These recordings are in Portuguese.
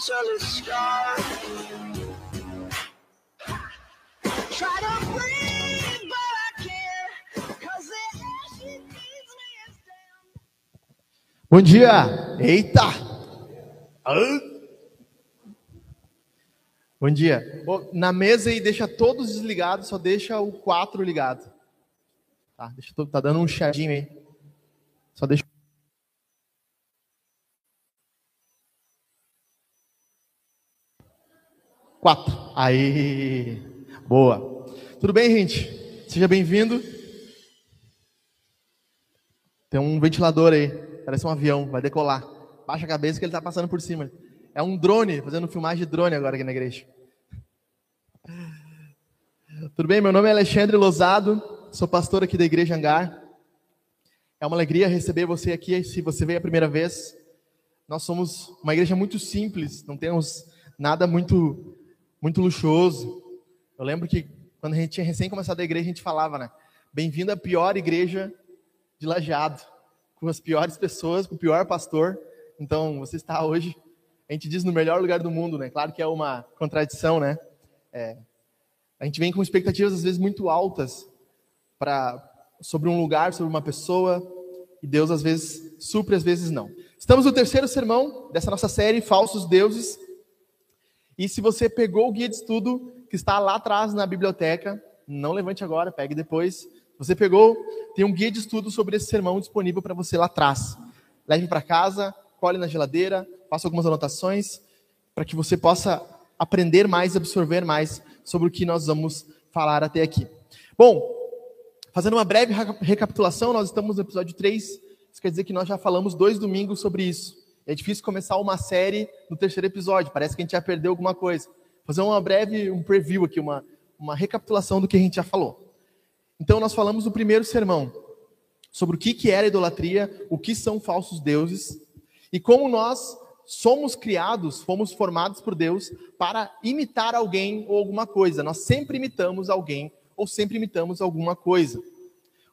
till it's scarred. Try to breathe, but I can't, cause the me is down. Bom dia! Eita! Bom dia. Na mesa aí, deixa todos desligados, só deixa o 4 ligado. Tá, deixa, tá dando um chiadinho aí. Só deixa. Quatro. Aí. Boa. Tudo bem, gente? Seja bem-vindo. Tem um ventilador aí. Parece um avião. Vai decolar. Baixa a cabeça que ele tá passando por cima. É um drone, fazendo filmagem de drone agora aqui na igreja. Tudo bem? Meu nome é Alexandre Lozado. Sou pastor aqui da Igreja Hangar. É uma alegria receber você aqui, se você veio a primeira vez. Nós somos uma igreja muito simples, não temos nada muito muito luxuoso. Eu lembro que quando a gente tinha recém começado a igreja, a gente falava, né? Bem-vindo à pior igreja de Lajeado, com as piores pessoas, com o pior pastor. Então, você está hoje, a gente diz no melhor lugar do mundo, né? Claro que é uma contradição, né? É, a gente vem com expectativas às vezes muito altas para sobre um lugar, sobre uma pessoa, e Deus às vezes supre, às vezes não. Estamos no terceiro sermão dessa nossa série Falsos Deuses. E se você pegou o guia de estudo que está lá atrás na biblioteca, não levante agora, pegue depois. Você pegou, tem um guia de estudo sobre esse sermão disponível para você lá atrás. Leve para casa, cole na geladeira, faça algumas anotações para que você possa aprender mais, absorver mais sobre o que nós vamos falar até aqui. Bom, Fazendo uma breve reca- recapitulação, nós estamos no episódio 3. Isso quer dizer que nós já falamos dois domingos sobre isso. É difícil começar uma série no terceiro episódio. Parece que a gente já perdeu alguma coisa. Fazer uma breve um preview aqui, uma, uma recapitulação do que a gente já falou. Então, nós falamos no primeiro sermão sobre o que, que era idolatria, o que são falsos deuses e como nós somos criados, fomos formados por Deus para imitar alguém ou alguma coisa. Nós sempre imitamos alguém ou sempre imitamos alguma coisa.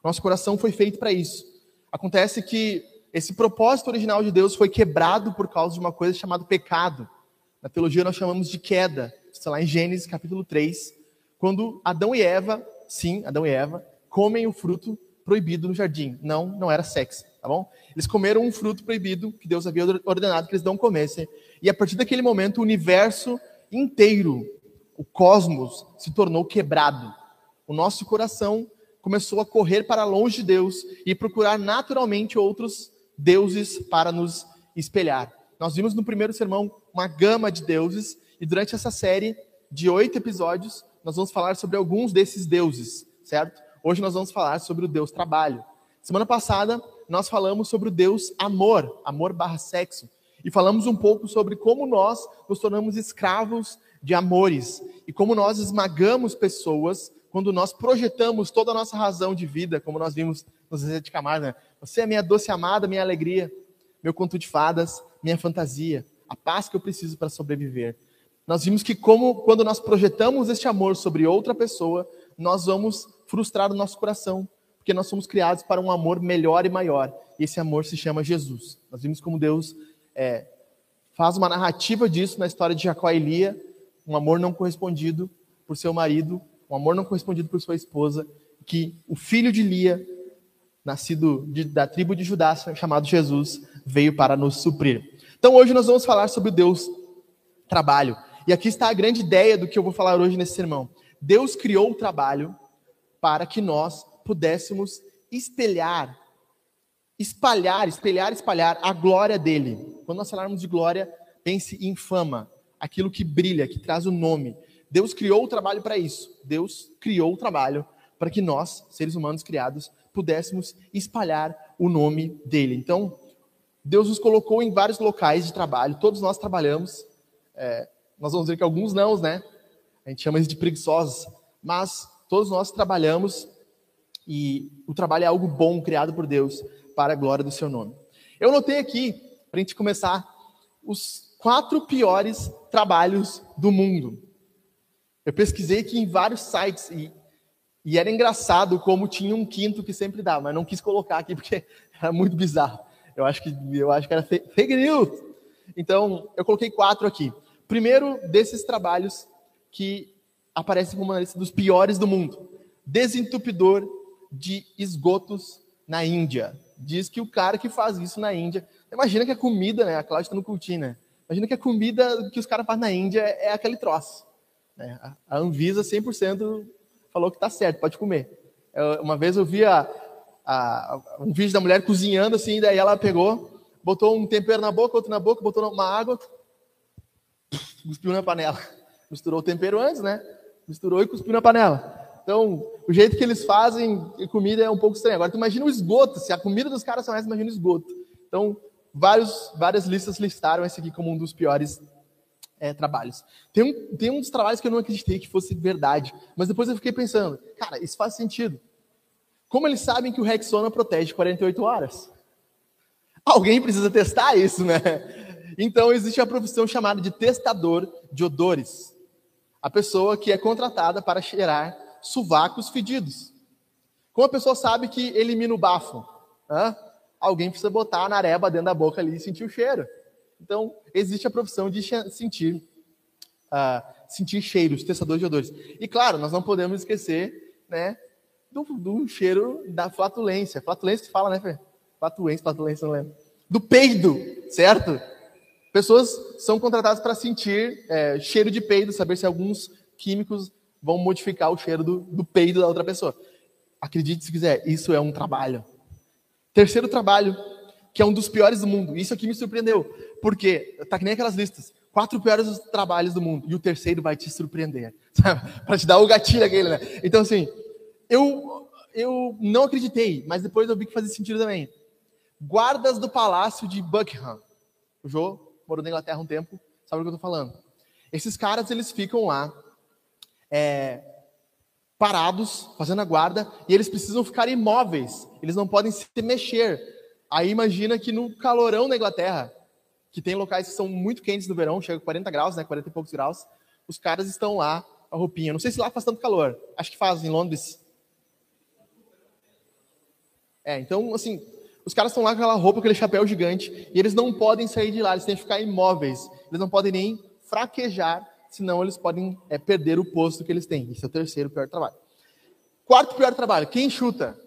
Nosso coração foi feito para isso. Acontece que esse propósito original de Deus foi quebrado por causa de uma coisa chamada pecado. Na teologia nós chamamos de queda. Está lá em Gênesis capítulo 3, quando Adão e Eva, sim, Adão e Eva, comem o fruto proibido no jardim. Não, não era sexo, tá bom? Eles comeram um fruto proibido que Deus havia ordenado que eles não comessem. E a partir daquele momento o universo inteiro, o cosmos, se tornou quebrado. O nosso coração começou a correr para longe de Deus e procurar naturalmente outros deuses para nos espelhar. Nós vimos no primeiro sermão uma gama de deuses e durante essa série de oito episódios nós vamos falar sobre alguns desses deuses, certo? Hoje nós vamos falar sobre o Deus trabalho. Semana passada nós falamos sobre o Deus amor, amor barra sexo, e falamos um pouco sobre como nós nos tornamos escravos de amores e como nós esmagamos pessoas quando nós projetamos toda a nossa razão de vida, como nós vimos no Zezé de Camargo, né? Você é minha doce amada, minha alegria, meu conto de fadas, minha fantasia, a paz que eu preciso para sobreviver. Nós vimos que como quando nós projetamos este amor sobre outra pessoa, nós vamos frustrar o nosso coração, porque nós somos criados para um amor melhor e maior. E esse amor se chama Jesus. Nós vimos como Deus é, faz uma narrativa disso na história de Jacó e Lia, um amor não correspondido por seu marido, um amor não correspondido por sua esposa, que o filho de Lia, nascido de, da tribo de Judá, chamado Jesus, veio para nos suprir. Então hoje nós vamos falar sobre o Deus trabalho. E aqui está a grande ideia do que eu vou falar hoje nesse sermão. Deus criou o trabalho para que nós pudéssemos espelhar, espalhar, espelhar, espalhar a glória dele. Quando nós falarmos de glória, pense em fama, aquilo que brilha, que traz o nome. Deus criou o trabalho para isso. Deus criou o trabalho para que nós, seres humanos criados, pudéssemos espalhar o nome dele. Então, Deus nos colocou em vários locais de trabalho, todos nós trabalhamos. É, nós vamos ver que alguns não, né? A gente chama isso de preguiçosos, mas todos nós trabalhamos e o trabalho é algo bom criado por Deus para a glória do seu nome. Eu notei aqui, para a gente começar, os quatro piores trabalhos do mundo. Eu pesquisei aqui em vários sites e, e era engraçado como tinha um quinto que sempre dava, mas não quis colocar aqui porque era muito bizarro. Eu acho que, eu acho que era fake news. Então, eu coloquei quatro aqui. Primeiro desses trabalhos que aparece como uma lista dos piores do mundo. Desentupidor de esgotos na Índia. Diz que o cara que faz isso na Índia. Imagina que a comida, né? A Cláudia está no cultinho, né? Imagina que a comida que os caras fazem na Índia é, é aquele troço. Né? A Anvisa 100% falou que está certo, pode comer. Eu, uma vez eu vi a, a, um vídeo da mulher cozinhando assim, daí ela pegou, botou um tempero na boca, outro na boca, botou uma água, cuspiu na panela. Misturou o tempero antes, né? Misturou e cuspiu na panela. Então, o jeito que eles fazem comida é um pouco estranho. Agora, tu imagina o esgoto. Se a comida dos caras são essa, imagina o esgoto. Então, vários, várias listas listaram esse aqui como um dos piores é, trabalhos. Tem um, tem um dos trabalhos que eu não acreditei que fosse verdade, mas depois eu fiquei pensando, cara, isso faz sentido. Como eles sabem que o Rexona protege 48 horas? Alguém precisa testar isso, né? Então existe a profissão chamada de testador de odores. A pessoa que é contratada para cheirar sovacos fedidos. Como a pessoa sabe que elimina o bafo? Hã? Alguém precisa botar a nareba dentro da boca ali e sentir o cheiro. Então, existe a profissão de sentir, uh, sentir cheiros, testador de odores. E claro, nós não podemos esquecer né, do, do cheiro da flatulência. Flatulência que fala, né, Fê? Flatulência, flatulência, não lembro. Do peido, certo? Pessoas são contratadas para sentir é, cheiro de peido, saber se alguns químicos vão modificar o cheiro do, do peido da outra pessoa. Acredite se quiser, isso é um trabalho. Terceiro trabalho, que é um dos piores do mundo. Isso aqui me surpreendeu, porque tá que nem aquelas listas. Quatro piores trabalhos do mundo, e o terceiro vai te surpreender, para te dar o gatilho aquele, né? Então, assim, eu, eu não acreditei, mas depois eu vi que fazia sentido também. Guardas do palácio de Buckingham. O Jô morou na Inglaterra um tempo, sabe o que eu estou falando. Esses caras, eles ficam lá, é, parados, fazendo a guarda, e eles precisam ficar imóveis, eles não podem se mexer. Aí imagina que no calorão na Inglaterra, que tem locais que são muito quentes no verão, chega a 40 graus, né, 40 e poucos graus, os caras estão lá, a roupinha. Não sei se lá faz tanto calor, acho que faz em Londres. É, então, assim, os caras estão lá com aquela roupa, aquele chapéu gigante, e eles não podem sair de lá, eles têm que ficar imóveis, eles não podem nem fraquejar senão eles podem é, perder o posto que eles têm. Esse é o terceiro pior trabalho. Quarto pior trabalho, quem chuta?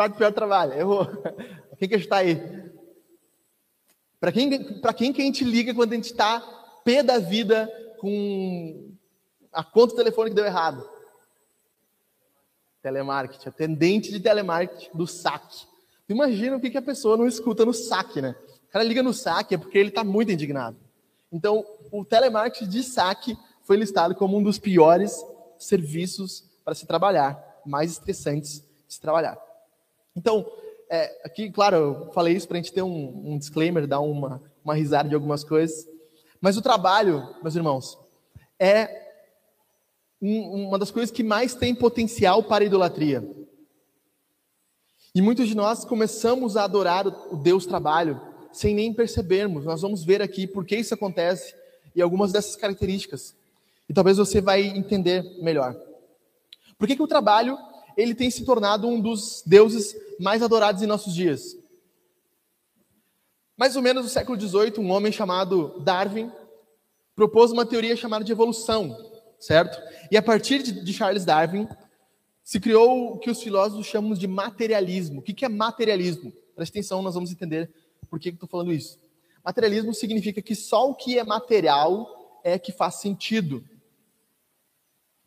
Quarto pior trabalho, errou. Quem quer chutar aí? Para quem, pra quem que a gente liga quando a gente está pé da vida com a conta telefônica que deu errado? Telemarketing, atendente de telemarketing do saque. Imagina o que, que a pessoa não escuta no saque, né? O cara liga no saque é porque ele está muito indignado. Então, o telemarketing de saque foi listado como um dos piores serviços para se trabalhar, mais estressantes de se trabalhar. Então, é, aqui, claro, eu falei isso para a gente ter um, um, disclaimer, dar uma, uma risada de algumas coisas. Mas o trabalho, meus irmãos, é um, uma das coisas que mais tem potencial para idolatria. E muitos de nós começamos a adorar o Deus trabalho sem nem percebermos. Nós vamos ver aqui por que isso acontece e algumas dessas características. E talvez você vai entender melhor. Por que, que o trabalho ele tem se tornado um dos deuses mais adorados em nossos dias? Mais ou menos no século XVIII, um homem chamado Darwin propôs uma teoria chamada de evolução, certo? E a partir de Charles Darwin, se criou o que os filósofos chamam de materialismo. O que é materialismo? Preste atenção, nós vamos entender por que estou falando isso? Materialismo significa que só o que é material é que faz sentido.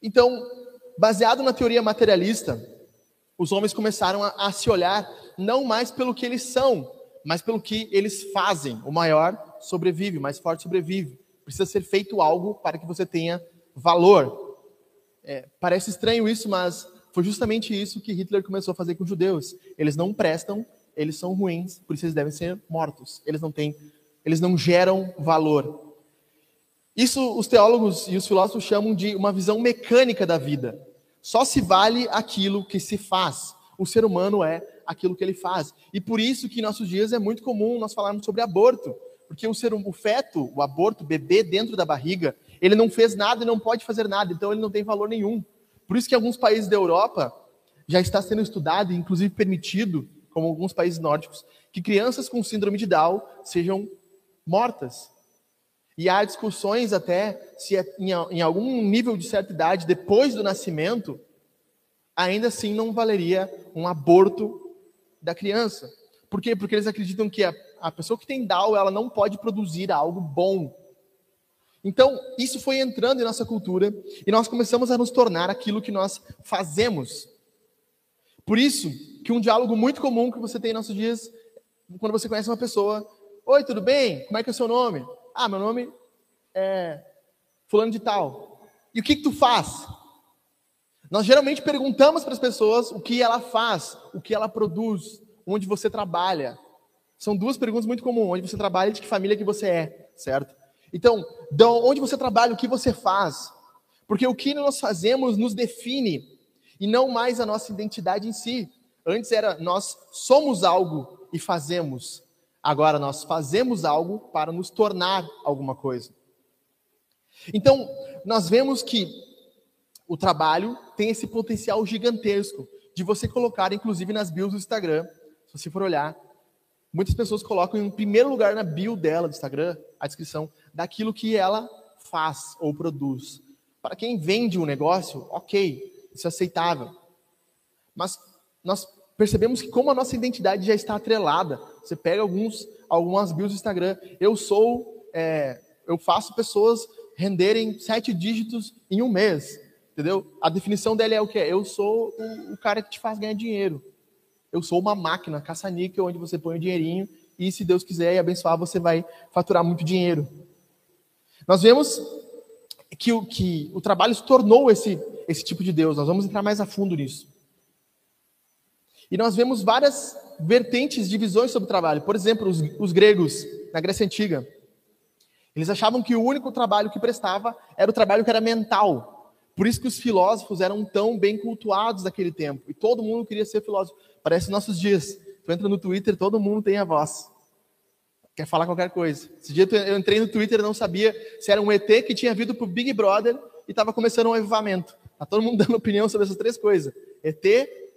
Então, baseado na teoria materialista, os homens começaram a, a se olhar não mais pelo que eles são, mas pelo que eles fazem. O maior sobrevive, o mais forte sobrevive. Precisa ser feito algo para que você tenha valor. É, parece estranho isso, mas foi justamente isso que Hitler começou a fazer com os judeus. Eles não prestam, eles são ruins, por isso eles devem ser mortos. Eles não têm, eles não geram valor. Isso os teólogos e os filósofos chamam de uma visão mecânica da vida. Só se vale aquilo que se faz. O ser humano é aquilo que ele faz. E por isso que em nossos dias é muito comum nós falarmos sobre aborto, porque o ser o feto, o aborto, o bebê dentro da barriga, ele não fez nada e não pode fazer nada, então ele não tem valor nenhum. Por isso que alguns países da Europa já está sendo estudado, inclusive permitido, como alguns países nórdicos, que crianças com síndrome de Down sejam mortas. E há discussões até se é em, em algum nível de certa idade, depois do nascimento, ainda assim não valeria um aborto da criança. Por quê? Porque eles acreditam que a, a pessoa que tem Down, ela não pode produzir algo bom. Então, isso foi entrando em nossa cultura e nós começamos a nos tornar aquilo que nós fazemos. Por isso, que um diálogo muito comum que você tem em nossos dias, quando você conhece uma pessoa, Oi, tudo bem? Como é que é o seu nome? Ah, meu nome é fulano de tal. E o que, que tu faz? Nós geralmente perguntamos para as pessoas o que ela faz, o que ela produz, onde você trabalha. São duas perguntas muito comuns: onde você trabalha e de que família que você é, certo? Então, de onde você trabalha, o que você faz? Porque o que nós fazemos nos define e não mais a nossa identidade em si. Antes era nós somos algo e fazemos. Agora nós fazemos algo para nos tornar alguma coisa. Então, nós vemos que o trabalho tem esse potencial gigantesco de você colocar, inclusive nas bios do Instagram, se você for olhar, muitas pessoas colocam em primeiro lugar na bio dela do Instagram a descrição daquilo que ela faz ou produz. Para quem vende um negócio, ok, isso é aceitável. Mas nós percebemos que como a nossa identidade já está atrelada, você pega alguns, algumas bios do Instagram, eu sou, é, eu faço pessoas renderem sete dígitos em um mês, entendeu? A definição dela é o que? Eu sou o, o, cara que te faz ganhar dinheiro. Eu sou uma máquina, caça-níquel, onde você põe o dinheirinho e se Deus quiser e abençoar, você vai faturar muito dinheiro. Nós vemos que o, que o trabalho se tornou esse, esse tipo de Deus. Nós vamos entrar mais a fundo nisso. E nós vemos várias vertentes de visões sobre o trabalho. Por exemplo, os, os gregos, na Grécia Antiga. Eles achavam que o único trabalho que prestava era o trabalho que era mental. Por isso que os filósofos eram tão bem cultuados naquele tempo. E todo mundo queria ser filósofo. Parece nossos dias. Tu entra no Twitter, todo mundo tem a voz. Quer falar qualquer coisa. Esse dia eu entrei no Twitter e não sabia se era um ET que tinha vindo pro Big Brother e estava começando um avivamento. Tá todo mundo dando opinião sobre essas três coisas. ET,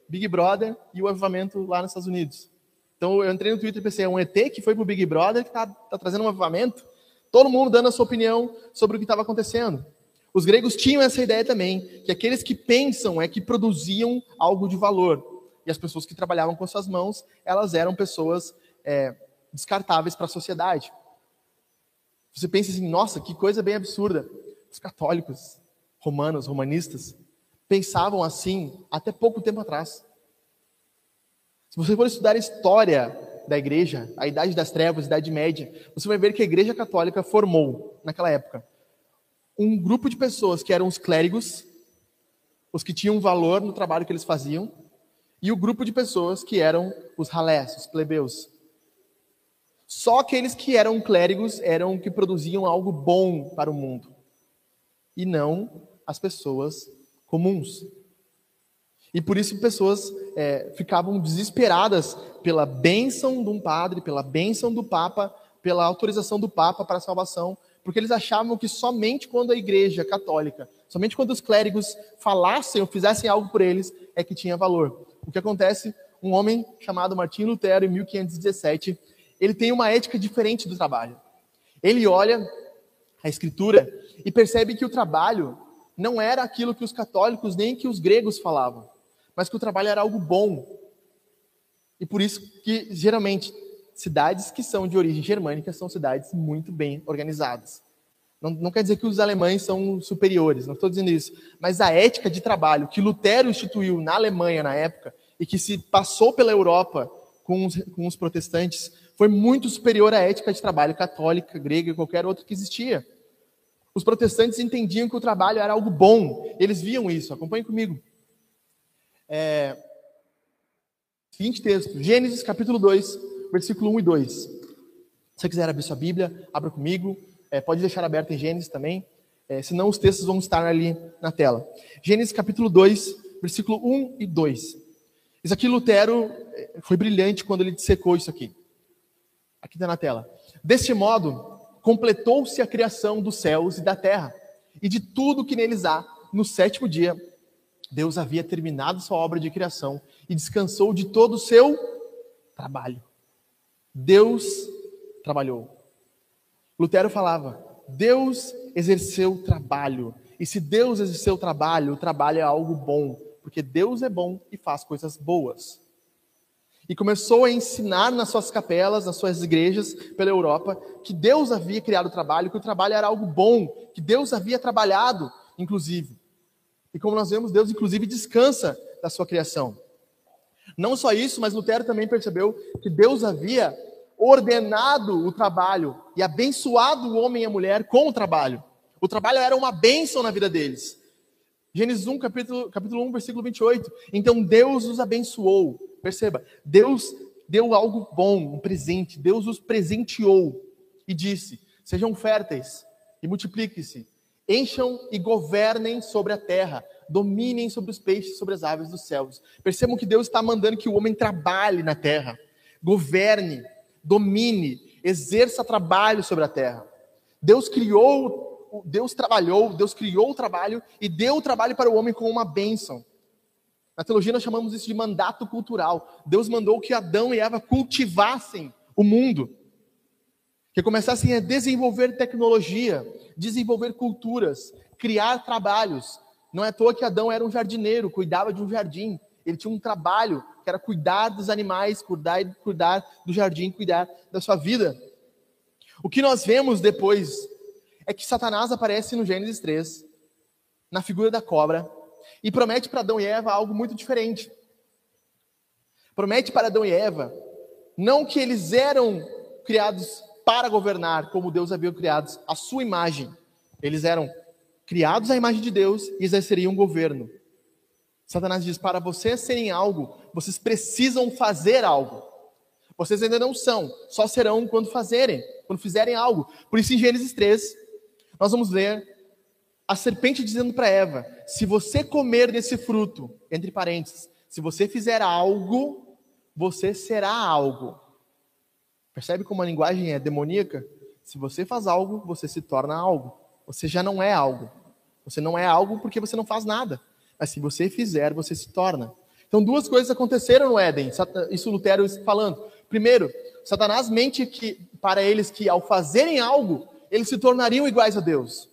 Big Brother e o avivamento lá nos Estados Unidos. Então eu entrei no Twitter e pensei, é um ET que foi para o Big Brother que está tá trazendo um avivamento? Todo mundo dando a sua opinião sobre o que estava acontecendo. Os gregos tinham essa ideia também, que aqueles que pensam é que produziam algo de valor. E as pessoas que trabalhavam com suas mãos, elas eram pessoas é, descartáveis para a sociedade. Você pensa assim, nossa, que coisa bem absurda. Os católicos, romanos, romanistas, pensavam assim até pouco tempo atrás. Se você for estudar a história da igreja, a idade das trevas, a idade média, você vai ver que a igreja católica formou, naquela época, um grupo de pessoas que eram os clérigos, os que tinham valor no trabalho que eles faziam, e o grupo de pessoas que eram os ralés, os plebeus. Só aqueles que eram clérigos eram que produziam algo bom para o mundo, e não as pessoas comuns. E por isso pessoas é, ficavam desesperadas pela bênção de um padre, pela bênção do Papa, pela autorização do Papa para a salvação, porque eles achavam que somente quando a igreja católica, somente quando os clérigos falassem ou fizessem algo por eles, é que tinha valor. O que acontece? Um homem chamado Martinho Lutero, em 1517, ele tem uma ética diferente do trabalho. Ele olha a escritura e percebe que o trabalho não era aquilo que os católicos nem que os gregos falavam, mas que o trabalho era algo bom. E por isso que, geralmente, cidades que são de origem germânica são cidades muito bem organizadas. Não, não quer dizer que os alemães são superiores, não estou dizendo isso. Mas a ética de trabalho que Lutero instituiu na Alemanha na época e que se passou pela Europa com os, com os protestantes foi muito superior à ética de trabalho católica, grega e qualquer outra que existia. Os protestantes entendiam que o trabalho era algo bom, eles viam isso. Acompanhe comigo. É... Seguinte texto, Gênesis capítulo 2, versículo 1 e 2. Se você quiser abrir sua Bíblia, abra comigo. É, pode deixar aberto em Gênesis também, é, senão os textos vão estar ali na tela. Gênesis capítulo 2, versículo 1 e 2. Isso aqui, Lutero, é, foi brilhante quando ele dissecou isso aqui. Aqui está na tela. Deste modo, completou-se a criação dos céus e da terra, e de tudo que neles há. No sétimo dia, Deus havia terminado sua obra de criação e descansou de todo o seu trabalho. Deus trabalhou. Lutero falava: Deus exerceu trabalho. E se Deus exerceu trabalho, o trabalho é algo bom, porque Deus é bom e faz coisas boas. E começou a ensinar nas suas capelas, nas suas igrejas pela Europa, que Deus havia criado o trabalho, que o trabalho era algo bom, que Deus havia trabalhado, inclusive. E como nós vemos, Deus, inclusive, descansa da sua criação. Não só isso, mas Lutero também percebeu que Deus havia ordenado o trabalho e abençoado o homem e a mulher com o trabalho. O trabalho era uma bênção na vida deles. Gênesis 1, capítulo, capítulo 1, versículo 28. Então Deus os abençoou. Perceba, Deus deu algo bom, um presente. Deus os presenteou e disse: Sejam férteis e multipliquem-se, encham e governem sobre a terra, dominem sobre os peixes, sobre as aves dos céus. Percebam que Deus está mandando que o homem trabalhe na terra, governe, domine, exerça trabalho sobre a terra. Deus criou, Deus trabalhou, Deus criou o trabalho e deu o trabalho para o homem como uma bênção. Na teologia nós chamamos isso de mandato cultural. Deus mandou que Adão e Eva cultivassem o mundo, que começassem a desenvolver tecnologia, desenvolver culturas, criar trabalhos. Não é à toa que Adão era um jardineiro, cuidava de um jardim. Ele tinha um trabalho que era cuidar dos animais, cuidar, cuidar do jardim, cuidar da sua vida. O que nós vemos depois é que Satanás aparece no Gênesis 3, na figura da cobra, e promete para Adão e Eva algo muito diferente. Promete para Adão e Eva não que eles eram criados para governar como Deus havia criados a sua imagem. Eles eram criados à imagem de Deus e exerceriam um governo. Satanás diz: para vocês serem algo, vocês precisam fazer algo. Vocês ainda não são, só serão quando fazerem, quando fizerem algo. Por isso, em Gênesis 3, nós vamos ler a serpente dizendo para Eva: se você comer desse fruto, entre parênteses, se você fizer algo, você será algo. Percebe como a linguagem é demoníaca? Se você faz algo, você se torna algo. Você já não é algo. Você não é algo porque você não faz nada. Mas se você fizer, você se torna. Então, duas coisas aconteceram no Éden. Isso Lutero falando. Primeiro, Satanás mente que, para eles que ao fazerem algo, eles se tornariam iguais a Deus.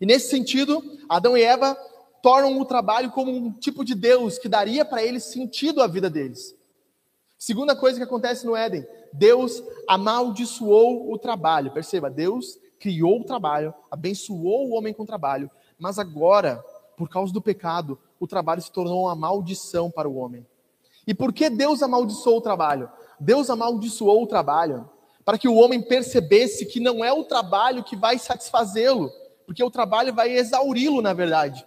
E nesse sentido, Adão e Eva tornam o trabalho como um tipo de Deus que daria para eles sentido à vida deles. Segunda coisa que acontece no Éden, Deus amaldiçoou o trabalho. Perceba, Deus criou o trabalho, abençoou o homem com o trabalho, mas agora, por causa do pecado, o trabalho se tornou uma maldição para o homem. E por que Deus amaldiçoou o trabalho? Deus amaldiçoou o trabalho para que o homem percebesse que não é o trabalho que vai satisfazê-lo, porque o trabalho vai exauri-lo, na verdade.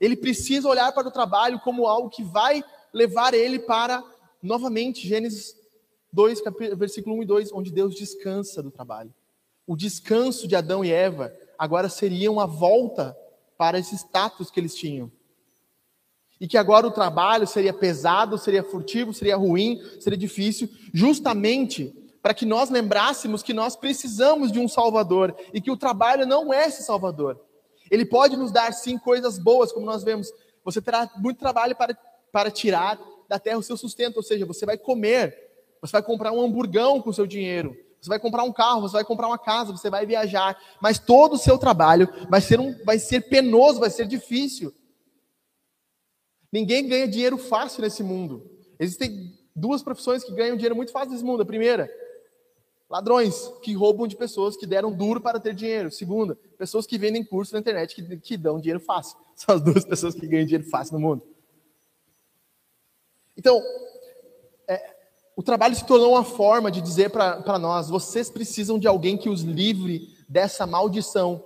Ele precisa olhar para o trabalho como algo que vai levar ele para, novamente, Gênesis 2, versículo 1 e 2, onde Deus descansa do trabalho. O descanso de Adão e Eva agora seria uma volta para esse status que eles tinham. E que agora o trabalho seria pesado, seria furtivo, seria ruim, seria difícil, justamente para que nós lembrássemos que nós precisamos de um Salvador e que o trabalho não é esse Salvador. Ele pode nos dar, sim, coisas boas, como nós vemos. Você terá muito trabalho para, para tirar da terra o seu sustento, ou seja, você vai comer, você vai comprar um hamburgão com o seu dinheiro, você vai comprar um carro, você vai comprar uma casa, você vai viajar, mas todo o seu trabalho vai ser, um, vai ser penoso, vai ser difícil. Ninguém ganha dinheiro fácil nesse mundo. Existem duas profissões que ganham dinheiro muito fácil nesse mundo. A primeira, ladrões que roubam de pessoas que deram duro para ter dinheiro. Segunda, pessoas que vendem curso na internet que, que dão dinheiro fácil. São as duas pessoas que ganham dinheiro fácil no mundo. Então, é, o trabalho se tornou uma forma de dizer para nós: vocês precisam de alguém que os livre dessa maldição.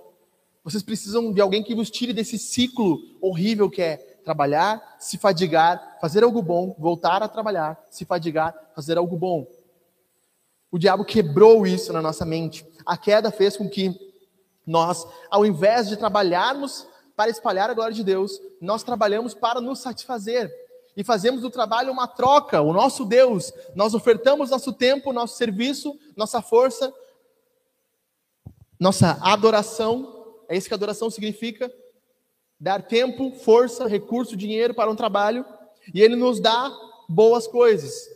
Vocês precisam de alguém que os tire desse ciclo horrível que é trabalhar, se fadigar, fazer algo bom, voltar a trabalhar, se fadigar, fazer algo bom. O diabo quebrou isso na nossa mente. A queda fez com que nós, ao invés de trabalharmos para espalhar a glória de Deus, nós trabalhamos para nos satisfazer. E fazemos do trabalho uma troca, o nosso Deus. Nós ofertamos nosso tempo, nosso serviço, nossa força, nossa adoração. É isso que adoração significa dar tempo, força, recurso, dinheiro para um trabalho, e ele nos dá boas coisas.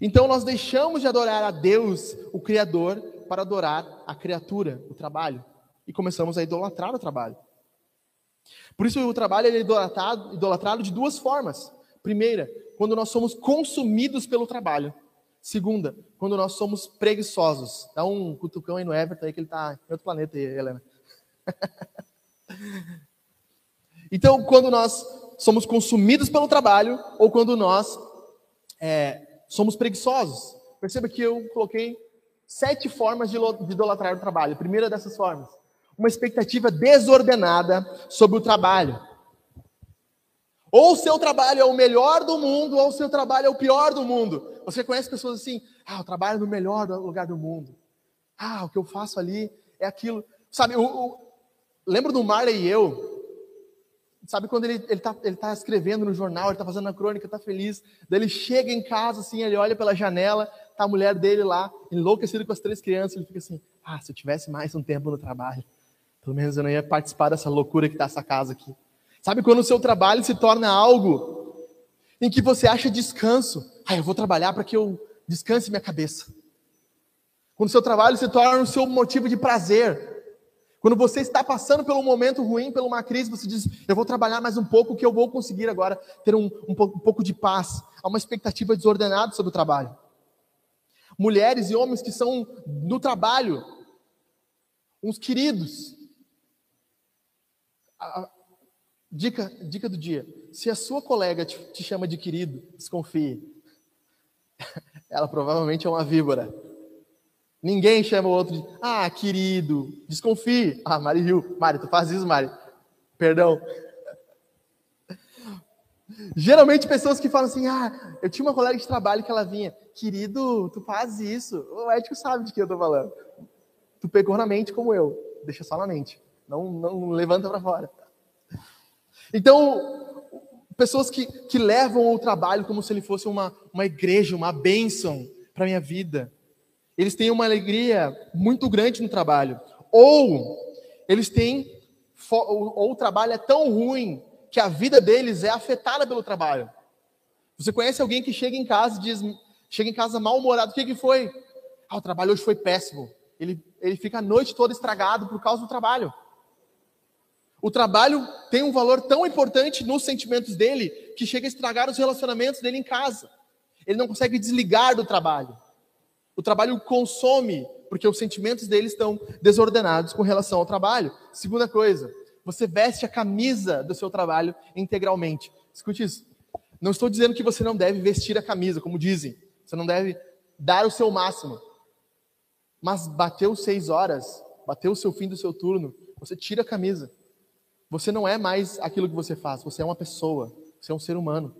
Então nós deixamos de adorar a Deus, o Criador, para adorar a criatura, o trabalho. E começamos a idolatrar o trabalho. Por isso o trabalho é idolatrado, idolatrado de duas formas. Primeira, quando nós somos consumidos pelo trabalho. Segunda, quando nós somos preguiçosos. Dá um cutucão aí no Everton aí que ele está em outro planeta aí, Helena. então, quando nós somos consumidos pelo trabalho ou quando nós é, somos preguiçosos. Perceba que eu coloquei sete formas de idolatrar o trabalho. A primeira dessas formas, uma expectativa desordenada sobre o trabalho. Ou o seu trabalho é o melhor do mundo, ou o seu trabalho é o pior do mundo. Você conhece pessoas assim, ah, eu trabalho no melhor lugar do mundo. Ah, o que eu faço ali é aquilo. Sabe, o, o... lembro do Marley e eu, Sabe quando ele está ele tá escrevendo no jornal, ele está fazendo a crônica, está feliz. Daí ele chega em casa, assim, ele olha pela janela, tá a mulher dele lá, enlouquecido com as três crianças. Ele fica assim: ah, se eu tivesse mais um tempo no trabalho, pelo menos eu não ia participar dessa loucura que está essa casa aqui. Sabe quando o seu trabalho se torna algo em que você acha descanso? Ah, eu vou trabalhar para que eu descanse minha cabeça. Quando o seu trabalho se torna o seu motivo de prazer. Quando você está passando pelo momento ruim, por uma crise, você diz: Eu vou trabalhar mais um pouco, que eu vou conseguir agora ter um, um, pouco, um pouco de paz. Há uma expectativa desordenada sobre o trabalho. Mulheres e homens que são no trabalho, uns queridos. A, dica, dica do dia: se a sua colega te, te chama de querido, desconfie. Ela provavelmente é uma víbora. Ninguém chama o outro de, ah, querido, desconfie. Ah, Mari riu. Mari, tu faz isso, Mari. Perdão. Geralmente pessoas que falam assim, ah, eu tinha uma colega de trabalho que ela vinha, querido, tu faz isso. O ético sabe de que eu tô falando. Tu pegou na mente como eu. Deixa só na mente. Não, não levanta para fora. Então, pessoas que, que levam o trabalho como se ele fosse uma, uma igreja, uma bênção para minha vida. Eles têm uma alegria muito grande no trabalho. Ou eles têm ou o trabalho é tão ruim que a vida deles é afetada pelo trabalho. Você conhece alguém que chega em casa e diz, chega em casa mal-humorado, o que, que foi? Ah, o trabalho hoje foi péssimo. Ele, ele fica a noite toda estragado por causa do trabalho. O trabalho tem um valor tão importante nos sentimentos dele que chega a estragar os relacionamentos dele em casa. Ele não consegue desligar do trabalho. O trabalho consome, porque os sentimentos dele estão desordenados com relação ao trabalho. Segunda coisa, você veste a camisa do seu trabalho integralmente. Escute isso. Não estou dizendo que você não deve vestir a camisa, como dizem. Você não deve dar o seu máximo. Mas bateu seis horas, bateu o seu fim do seu turno, você tira a camisa. Você não é mais aquilo que você faz, você é uma pessoa, você é um ser humano.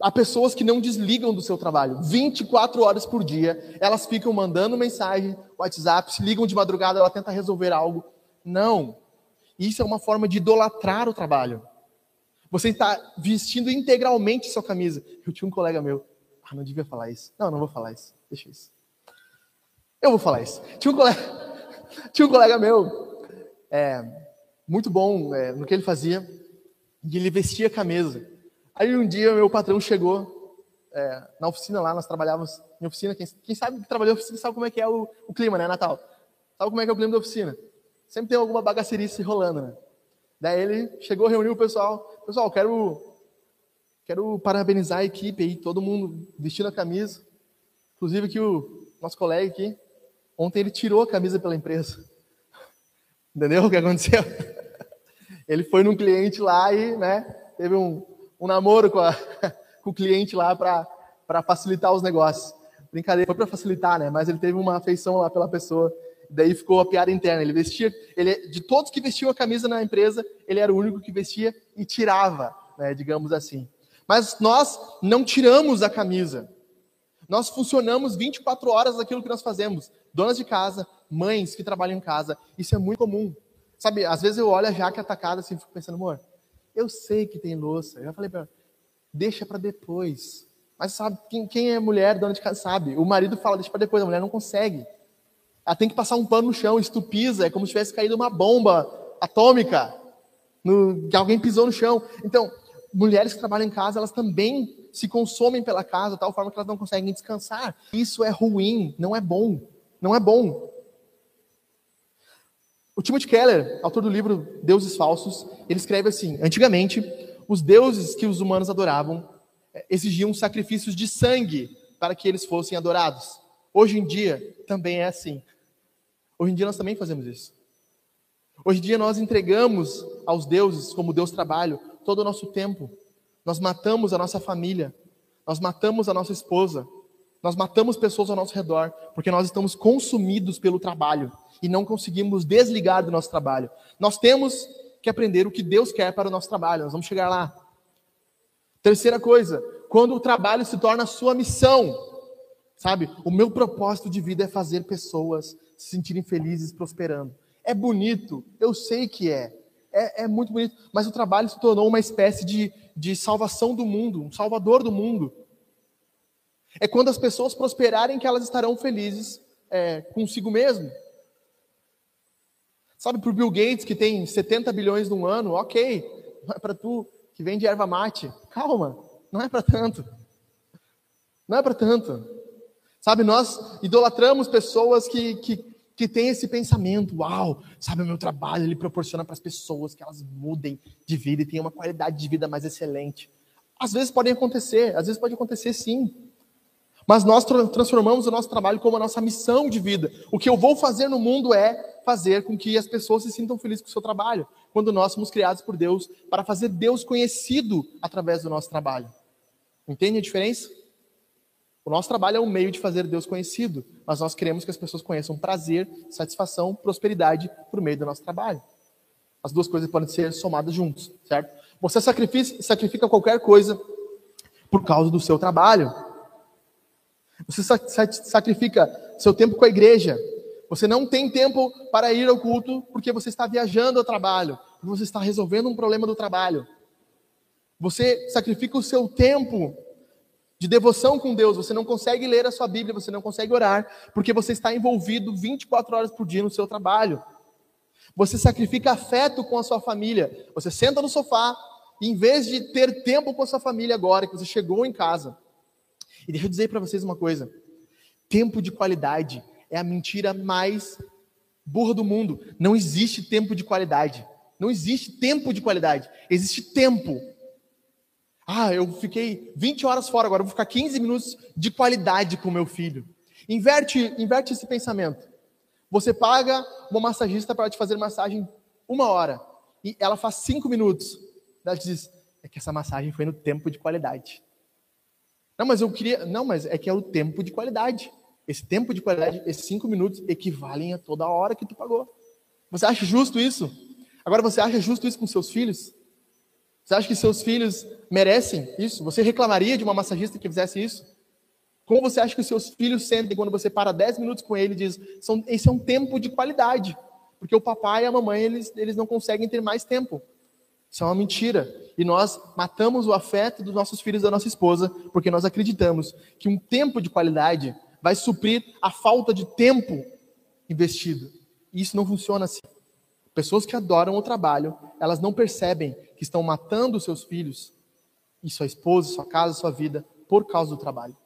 Há pessoas que não desligam do seu trabalho. 24 horas por dia, elas ficam mandando mensagem, WhatsApp, se ligam de madrugada, ela tenta resolver algo. Não. Isso é uma forma de idolatrar o trabalho. Você está vestindo integralmente sua camisa. Eu tinha um colega meu. Ah, não devia falar isso. Não, não vou falar isso. Deixa isso. Eu vou falar isso. Tinha um colega, tinha um colega meu, é, muito bom é, no que ele fazia, e ele vestia a camisa. Aí um dia meu patrão chegou é, na oficina lá, nós trabalhávamos em oficina, quem, quem sabe que trabalhou em oficina sabe como é que é o, o, clima, né, Natal? Sabe como é que é o clima da oficina? Sempre tem alguma bagacerice rolando, né? Daí ele chegou, reuniu o pessoal, pessoal, quero quero parabenizar a equipe aí, todo mundo vestindo a camisa, inclusive aqui o nosso colega aqui, ontem ele tirou a camisa pela empresa. Entendeu o que aconteceu? Ele foi num cliente lá e, né, teve um, um namoro com, a, com o cliente lá para facilitar os negócios. Brincadeira, foi para facilitar, né? Mas ele teve uma afeição lá pela pessoa. Daí ficou a piada interna. Ele vestia, ele, de todos que vestiam a camisa na empresa, ele era o único que vestia e tirava, né, digamos assim. Mas nós não tiramos a camisa. Nós funcionamos 24 horas daquilo que nós fazemos. Donas de casa, mães que trabalham em casa, isso é muito comum. Sabe, às vezes eu olho a Jaque atacada assim, fico pensando, amor, eu sei que tem louça. Eu já falei para ela, deixa para depois. Mas sabe, quem, quem, é mulher, dona de casa, sabe. O marido fala, deixa para depois, a mulher não consegue. Ela tem que passar um pano no chão, estupiza, é como se tivesse caído uma bomba atômica, no, que alguém pisou no chão. Então, mulheres que trabalham em casa, elas também se consomem pela casa, de tal forma que elas não conseguem descansar. Isso é ruim, não é bom. Não é bom. O Timothy Keller, autor do livro Deuses Falsos, ele escreve assim: Antigamente, os deuses que os humanos adoravam eh, exigiam sacrifícios de sangue para que eles fossem adorados. Hoje em dia também é assim. Hoje em dia nós também fazemos isso. Hoje em dia nós entregamos aos deuses, como Deus trabalha, todo o nosso tempo. Nós matamos a nossa família, nós matamos a nossa esposa, nós matamos pessoas ao nosso redor, porque nós estamos consumidos pelo trabalho e não conseguimos desligar do nosso trabalho. Nós temos que aprender o que Deus quer para o nosso trabalho, nós vamos chegar lá. Terceira coisa, quando o trabalho se torna sua missão, sabe? O meu propósito de vida é fazer pessoas se sentirem felizes, prosperando. É bonito, eu sei que é. É, é muito bonito, mas o trabalho se tornou uma espécie de, de salvação do mundo, um salvador do mundo. É quando as pessoas prosperarem que elas estarão felizes é, consigo mesmo. Sabe, para o Bill Gates, que tem 70 bilhões num ano, ok. Não é para tu que vende erva mate. Calma, não é para tanto. Não é para tanto. Sabe, nós idolatramos pessoas que, que, que têm esse pensamento. Uau, sabe, o meu trabalho ele proporciona para as pessoas que elas mudem de vida e tenham uma qualidade de vida mais excelente. Às vezes pode acontecer, às vezes pode acontecer sim. Mas nós transformamos o nosso trabalho como a nossa missão de vida. O que eu vou fazer no mundo é fazer com que as pessoas se sintam felizes com o seu trabalho, quando nós somos criados por Deus para fazer Deus conhecido através do nosso trabalho. Entende a diferença? O nosso trabalho é um meio de fazer Deus conhecido, mas nós queremos que as pessoas conheçam prazer, satisfação, prosperidade por meio do nosso trabalho. As duas coisas podem ser somadas juntos, certo? Você sacrifica qualquer coisa por causa do seu trabalho. Você sacrifica seu tempo com a igreja. Você não tem tempo para ir ao culto porque você está viajando ao trabalho, você está resolvendo um problema do trabalho. Você sacrifica o seu tempo de devoção com Deus, você não consegue ler a sua Bíblia, você não consegue orar, porque você está envolvido 24 horas por dia no seu trabalho. Você sacrifica afeto com a sua família. Você senta no sofá e em vez de ter tempo com a sua família agora que você chegou em casa, e deixa eu dizer para vocês uma coisa: tempo de qualidade é a mentira mais burra do mundo. Não existe tempo de qualidade. Não existe tempo de qualidade. Existe tempo. Ah, eu fiquei 20 horas fora, agora vou ficar 15 minutos de qualidade com meu filho. Inverte, inverte esse pensamento. Você paga uma massagista para te fazer massagem uma hora e ela faz cinco minutos. Ela te diz: é que essa massagem foi no tempo de qualidade. Não, mas eu queria. Não, mas é que é o tempo de qualidade. Esse tempo de qualidade, esses cinco minutos, equivalem a toda a hora que tu pagou. Você acha justo isso? Agora você acha justo isso com seus filhos? Você acha que seus filhos merecem isso? Você reclamaria de uma massagista que fizesse isso? Como você acha que seus filhos sentem quando você para 10 minutos com ele e diz: esse é um tempo de qualidade? Porque o papai e a mamãe eles, eles não conseguem ter mais tempo. Isso é uma mentira. E nós matamos o afeto dos nossos filhos da nossa esposa, porque nós acreditamos que um tempo de qualidade vai suprir a falta de tempo investido. E isso não funciona assim. Pessoas que adoram o trabalho, elas não percebem que estão matando seus filhos e sua esposa, sua casa, sua vida por causa do trabalho.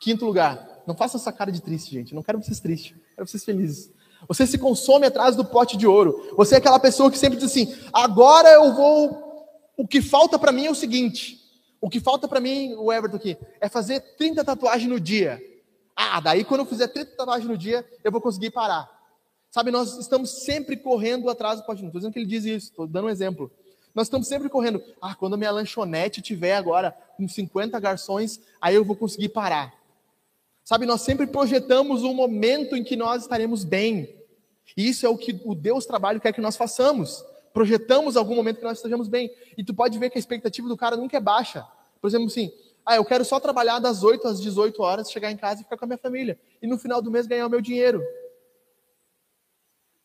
Quinto lugar, não faça essa cara de triste, gente. Não quero vocês tristes, quero vocês felizes. Você se consome atrás do pote de ouro. Você é aquela pessoa que sempre diz assim: agora eu vou. O que falta para mim é o seguinte. O que falta para mim, o Everton aqui, é fazer 30 tatuagens no dia. Ah, daí quando eu fizer 30 tatuagens no dia, eu vou conseguir parar. Sabe, nós estamos sempre correndo atrás do pote. Não estou dizendo que ele diz isso, estou dando um exemplo. Nós estamos sempre correndo. Ah, quando minha lanchonete tiver agora com 50 garçons, aí eu vou conseguir parar. Sabe, nós sempre projetamos um momento em que nós estaremos bem. E isso é o que o Deus trabalho quer que nós façamos. Projetamos algum momento que nós estejamos bem. E tu pode ver que a expectativa do cara nunca é baixa. Por exemplo, assim, ah, eu quero só trabalhar das 8 às 18 horas, chegar em casa e ficar com a minha família. E no final do mês ganhar o meu dinheiro.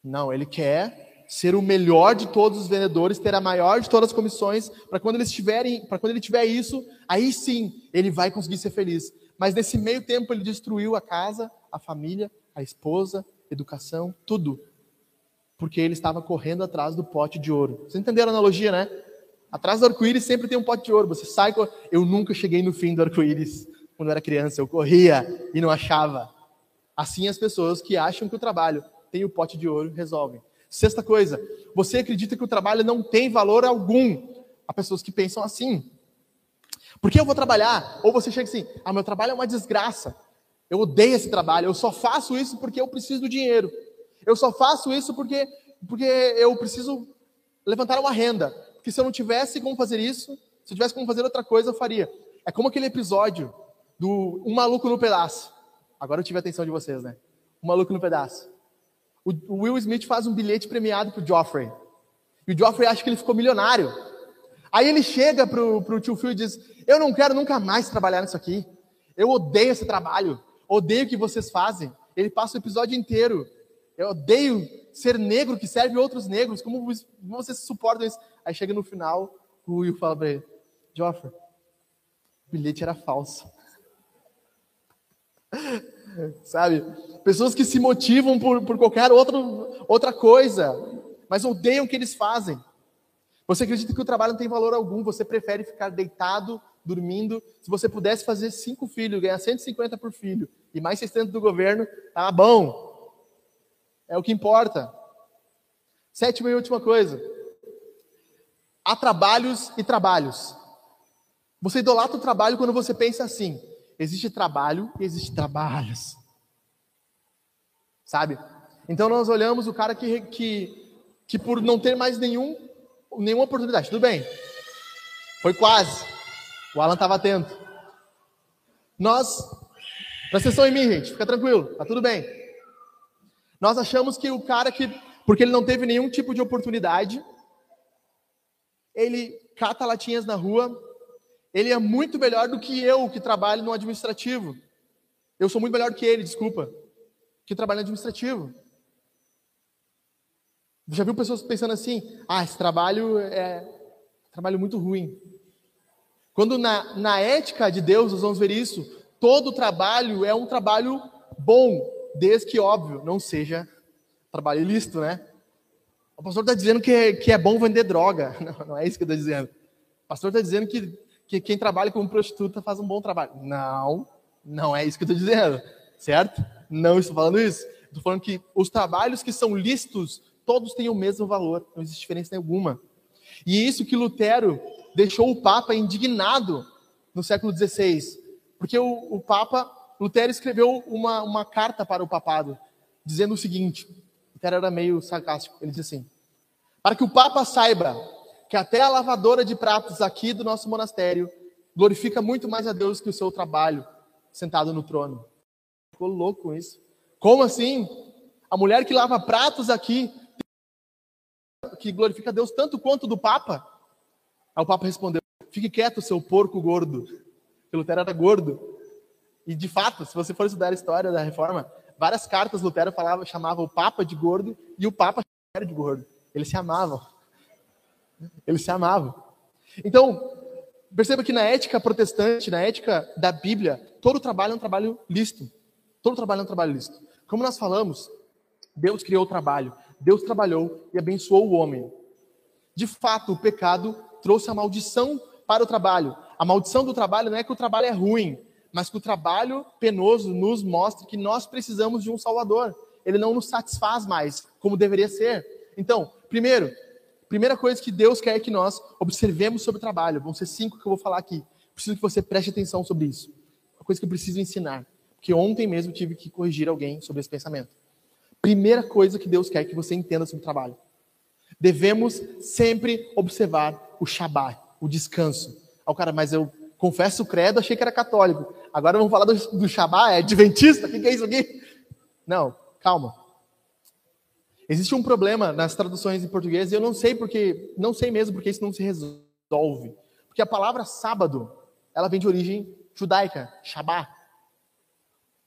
Não, ele quer ser o melhor de todos os vendedores, ter a maior de todas as comissões, para quando eles tiverem, para quando ele tiver isso, aí sim ele vai conseguir ser feliz. Mas nesse meio tempo ele destruiu a casa, a família, a esposa, educação, tudo. Porque ele estava correndo atrás do pote de ouro. Vocês entenderam a analogia, né? Atrás do arco-íris sempre tem um pote de ouro. Você sai com. Eu nunca cheguei no fim do arco-íris quando eu era criança. Eu corria e não achava. Assim as pessoas que acham que o trabalho tem o pote de ouro resolvem. Sexta coisa, você acredita que o trabalho não tem valor algum. Há pessoas que pensam assim. Por que eu vou trabalhar? Ou você chega assim: ah, meu trabalho é uma desgraça. Eu odeio esse trabalho. Eu só faço isso porque eu preciso do dinheiro. Eu só faço isso porque, porque eu preciso levantar uma renda. Porque se eu não tivesse como fazer isso, se eu tivesse como fazer outra coisa, eu faria. É como aquele episódio do Um Maluco no Pedaço. Agora eu tive a atenção de vocês, né? Um Maluco no Pedaço. O, o Will Smith faz um bilhete premiado pro Joffrey. E o Joffrey acha que ele ficou milionário. Aí ele chega pro, pro tio Phil e diz: Eu não quero nunca mais trabalhar nisso aqui. Eu odeio esse trabalho. Odeio o que vocês fazem. Ele passa o episódio inteiro. Eu odeio ser negro que serve outros negros. Como vocês suportam isso? Aí chega no final, o Will fala para ele: Joffrey, o bilhete era falso. Sabe? Pessoas que se motivam por, por qualquer outro, outra coisa, mas odeiam o que eles fazem. Você acredita que o trabalho não tem valor algum, você prefere ficar deitado, dormindo. Se você pudesse fazer cinco filhos, ganhar 150 por filho, e mais 600 do governo, tá bom. É o que importa. Sétima e última coisa. Há trabalhos e trabalhos. Você idolatra o trabalho quando você pensa assim: existe trabalho e existe trabalhos. Sabe? Então nós olhamos o cara que, que, que por não ter mais nenhum, nenhuma oportunidade, tudo bem, foi quase. O Alan estava atento. Nós, presta atenção em mim, gente, fica tranquilo, tá tudo bem. Nós achamos que o cara que, porque ele não teve nenhum tipo de oportunidade, ele cata latinhas na rua, ele é muito melhor do que eu que trabalho no administrativo. Eu sou muito melhor que ele, desculpa, que trabalho no administrativo. Já viu pessoas pensando assim: ah, esse trabalho é trabalho muito ruim. Quando na, na ética de Deus nós vamos ver isso, todo trabalho é um trabalho bom, desde que, óbvio, não seja trabalho ilícito, né? O pastor está dizendo que é, que é bom vender droga. Não, não é isso que eu estou dizendo. O pastor está dizendo que, que quem trabalha como prostituta faz um bom trabalho. Não, não é isso que eu estou dizendo. Certo? Não estou falando isso. Estou falando que os trabalhos que são lícitos, todos têm o mesmo valor. Não existe diferença nenhuma. E isso que Lutero deixou o Papa indignado no século XVI. Porque o, o Papa, Lutero escreveu uma, uma carta para o papado, dizendo o seguinte: Lutero era meio sarcástico. Ele diz assim: Para que o Papa saiba que até a lavadora de pratos aqui do nosso monastério glorifica muito mais a Deus que o seu trabalho sentado no trono. Ficou louco com isso. Como assim? A mulher que lava pratos aqui, que glorifica a Deus tanto quanto do Papa? Aí o Papa respondeu: Fique quieto, seu porco gordo. Porque Lutero era gordo. E de fato, se você for estudar a história da reforma, várias cartas Lutero falava, chamava o Papa de gordo e o Papa era de gordo. Eles se amavam. Eles se amavam. Então, perceba que na ética protestante, na ética da Bíblia, todo trabalho é um trabalho lícito. Todo trabalho é um trabalho lícito. Como nós falamos, Deus criou o trabalho, Deus trabalhou e abençoou o homem. De fato, o pecado trouxe a maldição para o trabalho. A maldição do trabalho não é que o trabalho é ruim, mas que o trabalho penoso nos mostra que nós precisamos de um Salvador. Ele não nos satisfaz mais como deveria ser. Então, primeiro, primeira coisa que Deus quer que nós observemos sobre o trabalho. Vão ser cinco que eu vou falar aqui. Preciso que você preste atenção sobre isso. Uma coisa que eu preciso ensinar. Porque ontem mesmo tive que corrigir alguém sobre esse pensamento. Primeira coisa que Deus quer que você entenda sobre o trabalho. Devemos sempre observar o Shabat, o descanso. Ao cara, mas eu confesso o credo, achei que era católico. Agora vamos falar do, do Shabat, é adventista? O que, que é isso aqui? Não, calma. Existe um problema nas traduções em português e eu não sei porque, não sei mesmo porque isso não se resolve. Porque a palavra sábado, ela vem de origem judaica, Shabbat.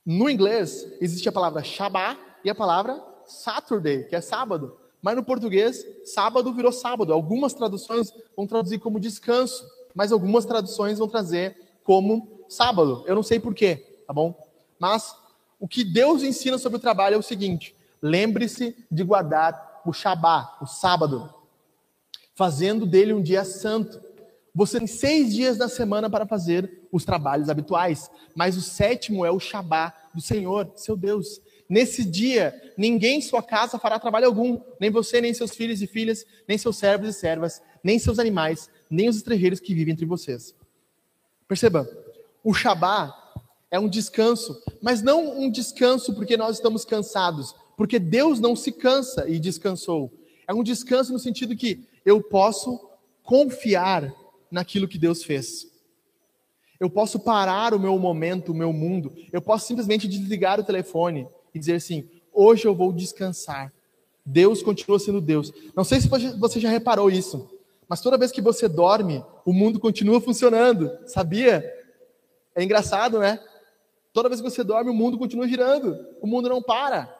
No inglês existe a palavra Shabbat e a palavra Saturday, que é sábado. Mas no português, sábado virou sábado. Algumas traduções vão traduzir como descanso, mas algumas traduções vão trazer como sábado. Eu não sei porquê, tá bom? Mas o que Deus ensina sobre o trabalho é o seguinte: lembre-se de guardar o Shabá, o sábado. fazendo dele um dia santo. Você tem seis dias da semana para fazer os trabalhos habituais, mas o sétimo é o Shabá do Senhor, seu Deus. Nesse dia, ninguém em sua casa fará trabalho algum, nem você, nem seus filhos e filhas, nem seus servos e servas, nem seus animais, nem os estrangeiros que vivem entre vocês. Perceba, o Shabá é um descanso, mas não um descanso porque nós estamos cansados, porque Deus não se cansa e descansou. É um descanso no sentido que eu posso confiar naquilo que Deus fez. Eu posso parar o meu momento, o meu mundo. Eu posso simplesmente desligar o telefone e dizer assim: hoje eu vou descansar. Deus continua sendo Deus. Não sei se você já reparou isso, mas toda vez que você dorme, o mundo continua funcionando. Sabia? É engraçado, né? Toda vez que você dorme, o mundo continua girando. O mundo não para.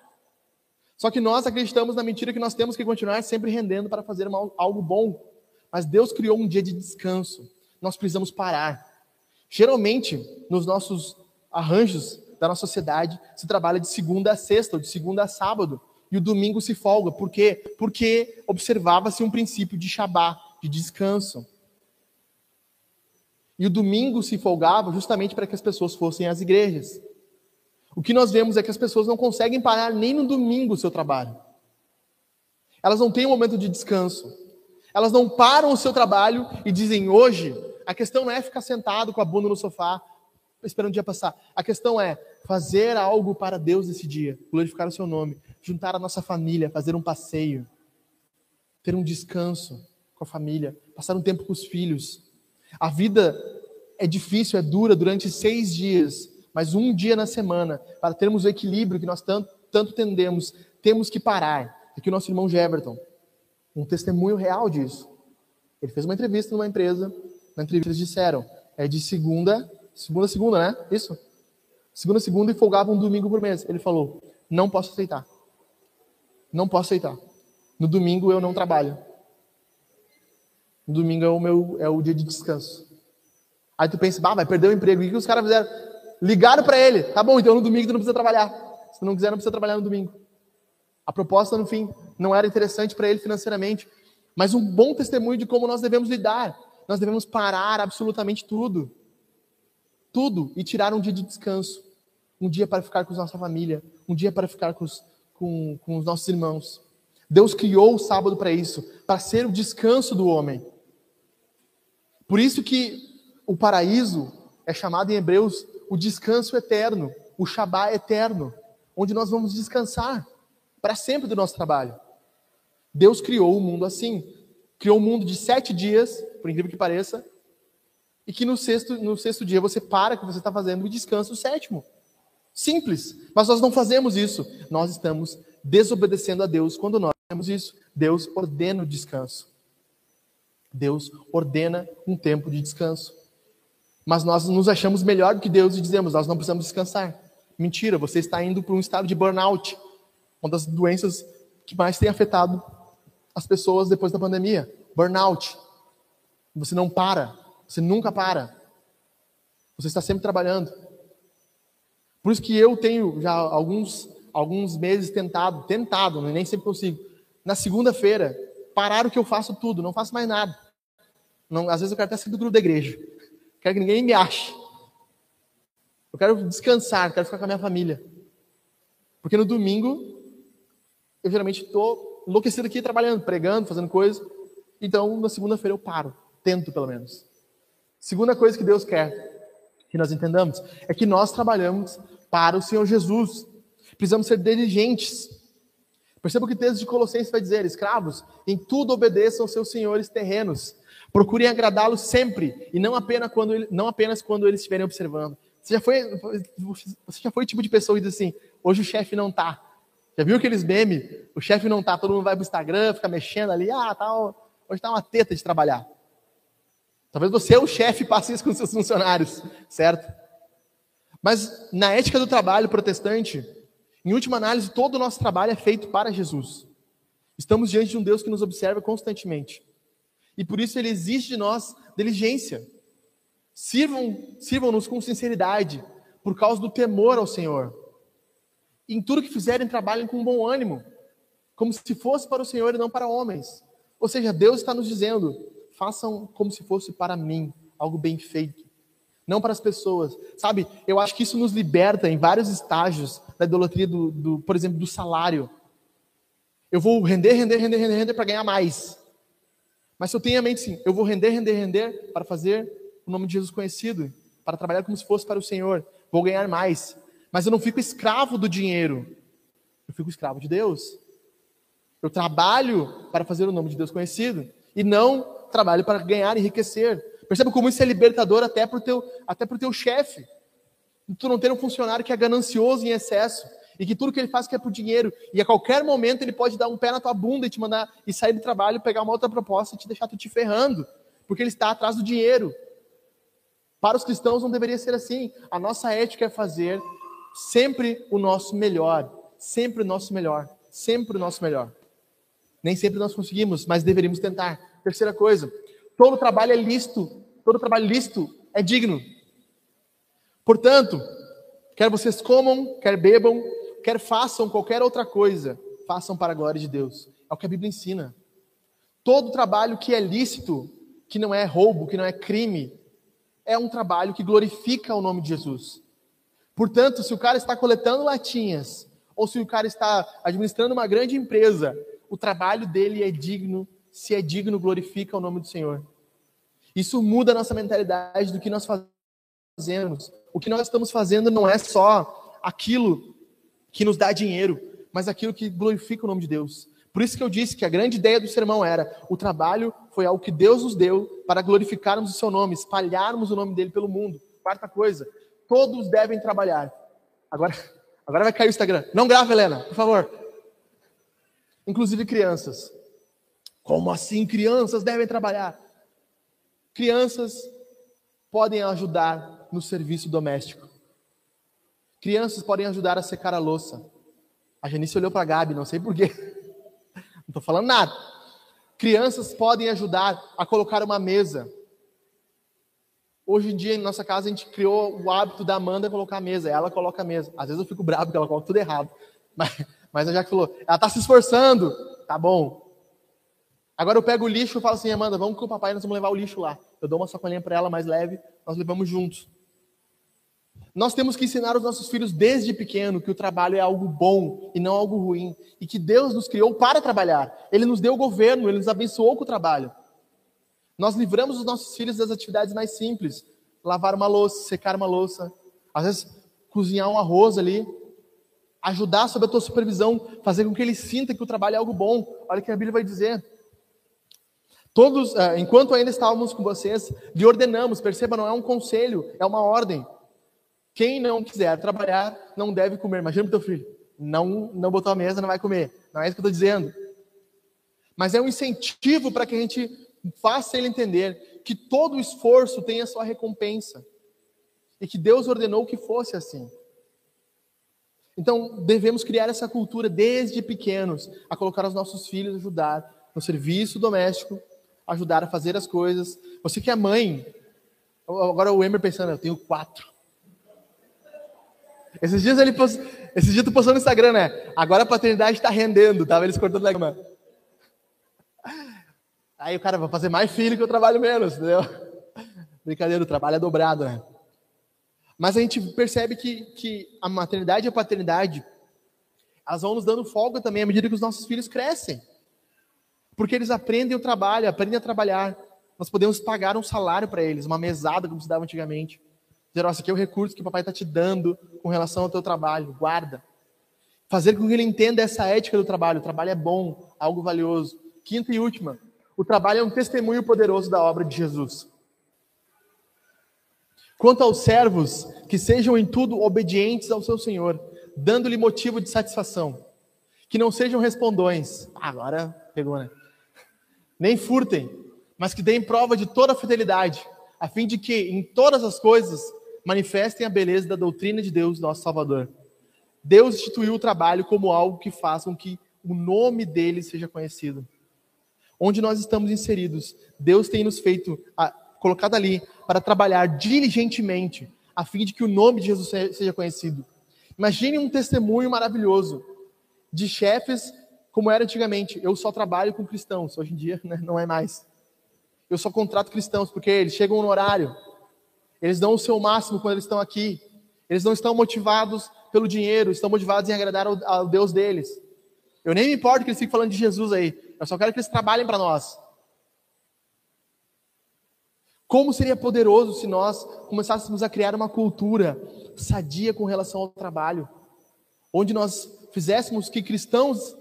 Só que nós acreditamos na mentira que nós temos que continuar sempre rendendo para fazer algo bom. Mas Deus criou um dia de descanso. Nós precisamos parar. Geralmente, nos nossos arranjos da nossa sociedade, se trabalha de segunda a sexta, ou de segunda a sábado, e o domingo se folga. Por quê? Porque observava-se um princípio de Shabá, de descanso. E o domingo se folgava justamente para que as pessoas fossem às igrejas. O que nós vemos é que as pessoas não conseguem parar nem no domingo o seu trabalho. Elas não têm um momento de descanso. Elas não param o seu trabalho e dizem: hoje, a questão não é ficar sentado com a bunda no sofá, esperando o dia passar. A questão é fazer algo para Deus esse dia, glorificar o seu nome, juntar a nossa família, fazer um passeio, ter um descanso com a família, passar um tempo com os filhos, a vida é difícil, é dura durante seis dias, mas um dia na semana, para termos o equilíbrio que nós tanto, tanto tendemos, temos que parar. Aqui o nosso irmão Jeverton, um testemunho real disso. Ele fez uma entrevista numa empresa, na entrevista eles disseram, é de segunda, segunda, segunda, né? Isso? Segunda, segunda e folgava um domingo por mês. Ele falou, não posso aceitar. Não posso aceitar. No domingo eu não trabalho. No domingo é o meu é o dia de descanso. Aí tu pensa, bah, vai perder o emprego. E o que os caras fizeram? Ligaram para ele. Tá bom, então no domingo tu não precisa trabalhar. Se tu não quiser, não precisa trabalhar no domingo. A proposta, no fim, não era interessante para ele financeiramente, mas um bom testemunho de como nós devemos lidar. Nós devemos parar absolutamente tudo. Tudo e tirar um dia de descanso. Um dia para ficar com a nossa família. Um dia para ficar com os, com, com os nossos irmãos. Deus criou o sábado para isso, para ser o descanso do homem. Por isso que o paraíso é chamado em Hebreus o descanso eterno, o Shabá eterno, onde nós vamos descansar para sempre do nosso trabalho. Deus criou o mundo assim. Criou um mundo de sete dias, por incrível que pareça, e que no sexto, no sexto dia você para o que você está fazendo e descansa o sétimo. Simples. Mas nós não fazemos isso. Nós estamos desobedecendo a Deus quando nós fazemos isso. Deus ordena o descanso. Deus ordena um tempo de descanso. Mas nós nos achamos melhor do que Deus e dizemos, nós não precisamos descansar. Mentira, você está indo para um estado de burnout, uma das doenças que mais tem afetado as pessoas depois da pandemia. Burnout. Você não para, você nunca para. Você está sempre trabalhando. Por isso que eu tenho já alguns, alguns meses tentado, tentado, né, nem sempre consigo, na segunda-feira, parar o que eu faço tudo, não faço mais nada. Não, às vezes eu quero até sair do grupo da igreja. Quero que ninguém me ache. Eu quero descansar, quero ficar com a minha família. Porque no domingo, eu geralmente estou enlouquecido aqui trabalhando, pregando, fazendo coisas. Então, na segunda-feira eu paro. Tento, pelo menos. Segunda coisa que Deus quer que nós entendamos é que nós trabalhamos para o Senhor Jesus. Precisamos ser diligentes. Perceba o que o texto de Colossenses vai dizer: escravos, em tudo obedeçam aos seus senhores terrenos, Procurem agradá-lo sempre e não apenas quando ele, não apenas quando eles estiverem observando. Você já foi você já foi o tipo de pessoa que diz assim: hoje o chefe não tá. Já viu aqueles memes? O chefe não tá, todo mundo vai pro Instagram, fica mexendo ali, ah, tá, hoje tá uma teta de trabalhar. Talvez você, o chefe, passe isso com seus funcionários, certo? Mas na ética do trabalho protestante, em última análise, todo o nosso trabalho é feito para Jesus. Estamos diante de um Deus que nos observa constantemente. E por isso ele exige de nós diligência. Sirvam, sirvam-nos com sinceridade, por causa do temor ao Senhor. em tudo que fizerem, trabalhem com bom ânimo, como se fosse para o Senhor e não para homens. Ou seja, Deus está nos dizendo: façam como se fosse para mim, algo bem feito, não para as pessoas. Sabe, eu acho que isso nos liberta em vários estágios da idolatria, do, do por exemplo, do salário. Eu vou render, render, render, render, render para ganhar mais. Mas se eu tenho a mente assim, eu vou render, render, render para fazer o nome de Jesus conhecido, para trabalhar como se fosse para o Senhor, vou ganhar mais. Mas eu não fico escravo do dinheiro, eu fico escravo de Deus. Eu trabalho para fazer o nome de Deus conhecido e não trabalho para ganhar e enriquecer. Perceba como isso é libertador até para o teu, até teu chefe. Tu não ter um funcionário que é ganancioso em excesso e que tudo que ele faz quer por dinheiro e a qualquer momento ele pode dar um pé na tua bunda e te mandar e sair do trabalho, pegar uma outra proposta e te deixar tu te ferrando, porque ele está atrás do dinheiro. Para os cristãos não deveria ser assim. A nossa ética é fazer sempre o nosso melhor, sempre o nosso melhor, sempre o nosso melhor. Nem sempre nós conseguimos, mas deveríamos tentar. Terceira coisa, todo trabalho é lícito, todo trabalho lícito é digno. Portanto, quer vocês comam, quer bebam, quer façam qualquer outra coisa, façam para a glória de Deus. É o que a Bíblia ensina. Todo trabalho que é lícito, que não é roubo, que não é crime, é um trabalho que glorifica o nome de Jesus. Portanto, se o cara está coletando latinhas, ou se o cara está administrando uma grande empresa, o trabalho dele é digno, se é digno, glorifica o nome do Senhor. Isso muda a nossa mentalidade do que nós fazemos. O que nós estamos fazendo não é só aquilo que nos dá dinheiro, mas aquilo que glorifica o nome de Deus. Por isso que eu disse que a grande ideia do sermão era: o trabalho foi algo que Deus nos deu para glorificarmos o seu nome, espalharmos o nome dele pelo mundo. Quarta coisa, todos devem trabalhar. Agora, agora vai cair o Instagram. Não grava, Helena, por favor inclusive crianças. Como assim crianças devem trabalhar? Crianças podem ajudar no serviço doméstico. Crianças podem ajudar a secar a louça. A Janice olhou para a Gabi, não sei porquê. Não estou falando nada. Crianças podem ajudar a colocar uma mesa. Hoje em dia, em nossa casa, a gente criou o hábito da Amanda colocar a mesa. Ela coloca a mesa. Às vezes eu fico bravo porque ela coloca tudo errado. Mas, mas a Jaque falou, ela está se esforçando. Tá bom. Agora eu pego o lixo e falo assim, Amanda, vamos com o papai, nós vamos levar o lixo lá. Eu dou uma sacolinha para ela mais leve, nós levamos juntos. Nós temos que ensinar os nossos filhos desde pequeno que o trabalho é algo bom e não algo ruim. E que Deus nos criou para trabalhar. Ele nos deu o governo, Ele nos abençoou com o trabalho. Nós livramos os nossos filhos das atividades mais simples. Lavar uma louça, secar uma louça. Às vezes, cozinhar um arroz ali ajudar sob a tua supervisão, fazer com que ele sinta que o trabalho é algo bom. Olha o que a Bíblia vai dizer. Todos, eh, enquanto ainda estávamos com vocês, lhe ordenamos, perceba, não é um conselho, é uma ordem. Quem não quiser trabalhar, não deve comer. Imagina o teu filho, não, não botou a mesa, não vai comer. Não é isso que eu estou dizendo. Mas é um incentivo para que a gente faça ele entender que todo esforço tem a sua recompensa. E que Deus ordenou que fosse assim. Então, devemos criar essa cultura desde pequenos, a colocar os nossos filhos a ajudar no serviço doméstico, ajudar a fazer as coisas. Você que é mãe, agora o Emer pensando, eu tenho quatro. Esses dias ele post... Esses dias tu postou no Instagram, né? Agora a paternidade está rendendo, tava eles cortando grama. Aí o cara vai fazer mais filho que eu trabalho menos, entendeu? Brincadeira, o trabalho é dobrado, né? Mas a gente percebe que, que a maternidade e a paternidade, elas vão nos dando folga também à medida que os nossos filhos crescem. Porque eles aprendem o trabalho, aprendem a trabalhar. Nós podemos pagar um salário para eles, uma mesada, como se dava antigamente. Dizer, esse aqui é o recurso que o papai está te dando com relação ao teu trabalho, guarda. Fazer com que ele entenda essa ética do trabalho. O trabalho é bom, algo valioso. Quinta e última, o trabalho é um testemunho poderoso da obra de Jesus. Quanto aos servos, que sejam em tudo obedientes ao seu senhor, dando-lhe motivo de satisfação. Que não sejam respondões. Ah, agora pegou, né? Nem furtem, mas que deem prova de toda a fidelidade, a fim de que, em todas as coisas, manifestem a beleza da doutrina de Deus, nosso Salvador. Deus instituiu o trabalho como algo que faça com que o nome dele seja conhecido. Onde nós estamos inseridos, Deus tem nos feito, a, colocado ali, para trabalhar diligentemente, a fim de que o nome de Jesus seja conhecido. Imagine um testemunho maravilhoso de chefes como era antigamente. Eu só trabalho com cristãos, hoje em dia né, não é mais. Eu só contrato cristãos, porque eles chegam no horário, eles dão o seu máximo quando eles estão aqui. Eles não estão motivados pelo dinheiro, estão motivados em agradar ao, ao Deus deles. Eu nem me importo que eles fiquem falando de Jesus aí. Eu só quero que eles trabalhem para nós. Como seria poderoso se nós começássemos a criar uma cultura sadia com relação ao trabalho, onde nós fizéssemos que cristãos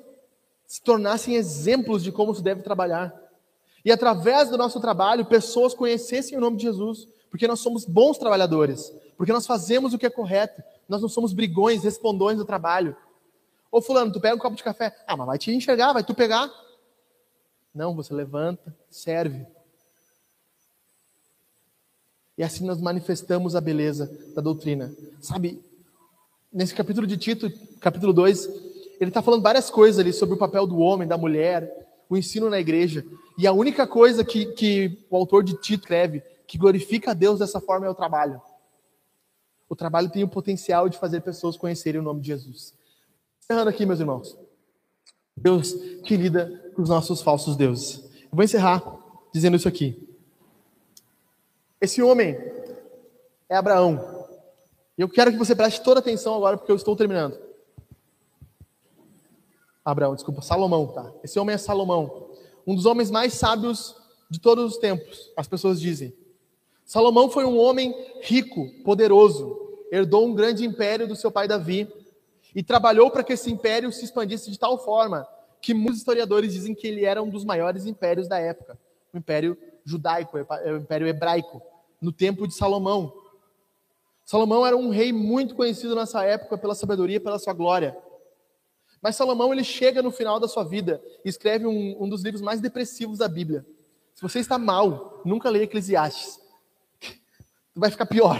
se tornassem exemplos de como se deve trabalhar. E através do nosso trabalho, pessoas conhecessem o nome de Jesus, porque nós somos bons trabalhadores, porque nós fazemos o que é correto, nós não somos brigões, respondões do trabalho. Ô fulano, tu pega um copo de café. Ah, mas vai te enxergar, vai tu pegar. Não, você levanta, serve. E assim nós manifestamos a beleza da doutrina. Sabe, nesse capítulo de Tito, capítulo 2, ele está falando várias coisas ali sobre o papel do homem, da mulher, o ensino na igreja. E a única coisa que, que o autor de Tito escreve que glorifica a Deus dessa forma é o trabalho. O trabalho tem o potencial de fazer pessoas conhecerem o nome de Jesus. Encerrando aqui, meus irmãos. Deus que lida com os nossos falsos deuses. Eu vou encerrar dizendo isso aqui. Esse homem é Abraão. E eu quero que você preste toda atenção agora, porque eu estou terminando. Abraão, desculpa, Salomão, tá? Esse homem é Salomão, um dos homens mais sábios de todos os tempos, as pessoas dizem. Salomão foi um homem rico, poderoso, herdou um grande império do seu pai Davi e trabalhou para que esse império se expandisse de tal forma que muitos historiadores dizem que ele era um dos maiores impérios da época, o império judaico, o império hebraico, no tempo de Salomão. Salomão era um rei muito conhecido nessa época pela sabedoria, pela sua glória. Mas Salomão ele chega no final da sua vida e escreve um, um dos livros mais depressivos da Bíblia. Se você está mal, nunca leia Eclesiastes. Vai ficar pior.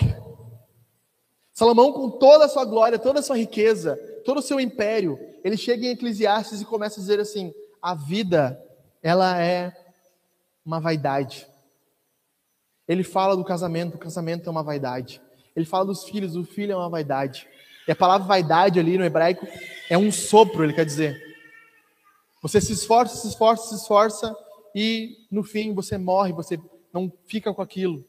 Salomão, com toda a sua glória, toda a sua riqueza, todo o seu império, ele chega em Eclesiastes e começa a dizer assim: a vida, ela é uma vaidade. Ele fala do casamento, o casamento é uma vaidade. Ele fala dos filhos, o filho é uma vaidade. E a palavra vaidade ali no hebraico é um sopro, ele quer dizer. Você se esforça, se esforça, se esforça e no fim você morre, você não fica com aquilo.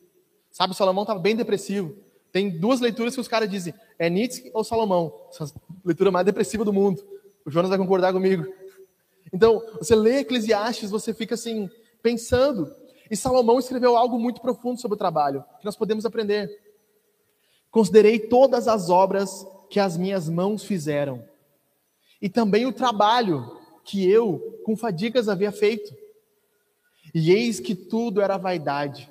Sabe, Salomão estava bem depressivo. Tem duas leituras que os caras dizem, é Nietzsche ou Salomão? Essa leitura mais depressiva do mundo. O Jonas vai concordar comigo. Então, você lê Eclesiastes, você fica assim, pensando. E Salomão escreveu algo muito profundo sobre o trabalho, que nós podemos aprender. Considerei todas as obras que as minhas mãos fizeram, e também o trabalho que eu, com fadigas, havia feito. E eis que tudo era vaidade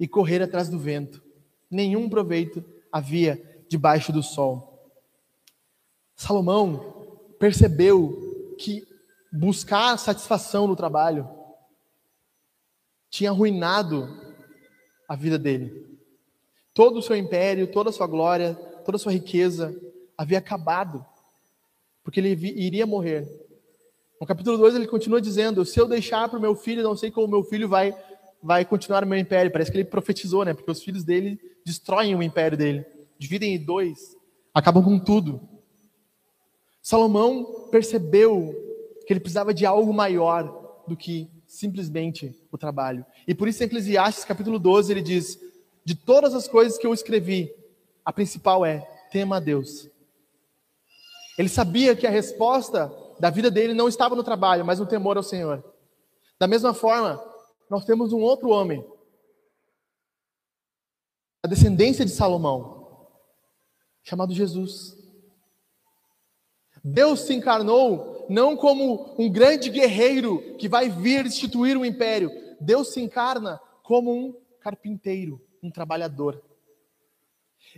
e correr atrás do vento. Nenhum proveito havia debaixo do sol. Salomão percebeu que buscar satisfação no trabalho tinha arruinado a vida dele. Todo o seu império, toda a sua glória, toda a sua riqueza havia acabado, porque ele iria morrer. No capítulo 2 ele continua dizendo: Se eu deixar para o meu filho, não sei como meu filho vai, vai continuar o meu império. Parece que ele profetizou, né? Porque os filhos dele destroem o império dele, dividem em dois, acabam com tudo. Salomão percebeu que ele precisava de algo maior do que simplesmente o trabalho. E por isso em Eclesiastes capítulo 12 ele diz: De todas as coisas que eu escrevi, a principal é: tema a Deus. Ele sabia que a resposta da vida dele não estava no trabalho, mas no temor ao Senhor. Da mesma forma, nós temos um outro homem, a descendência de Salomão, chamado Jesus. Deus se encarnou não como um grande guerreiro que vai vir instituir um império. Deus se encarna como um carpinteiro, um trabalhador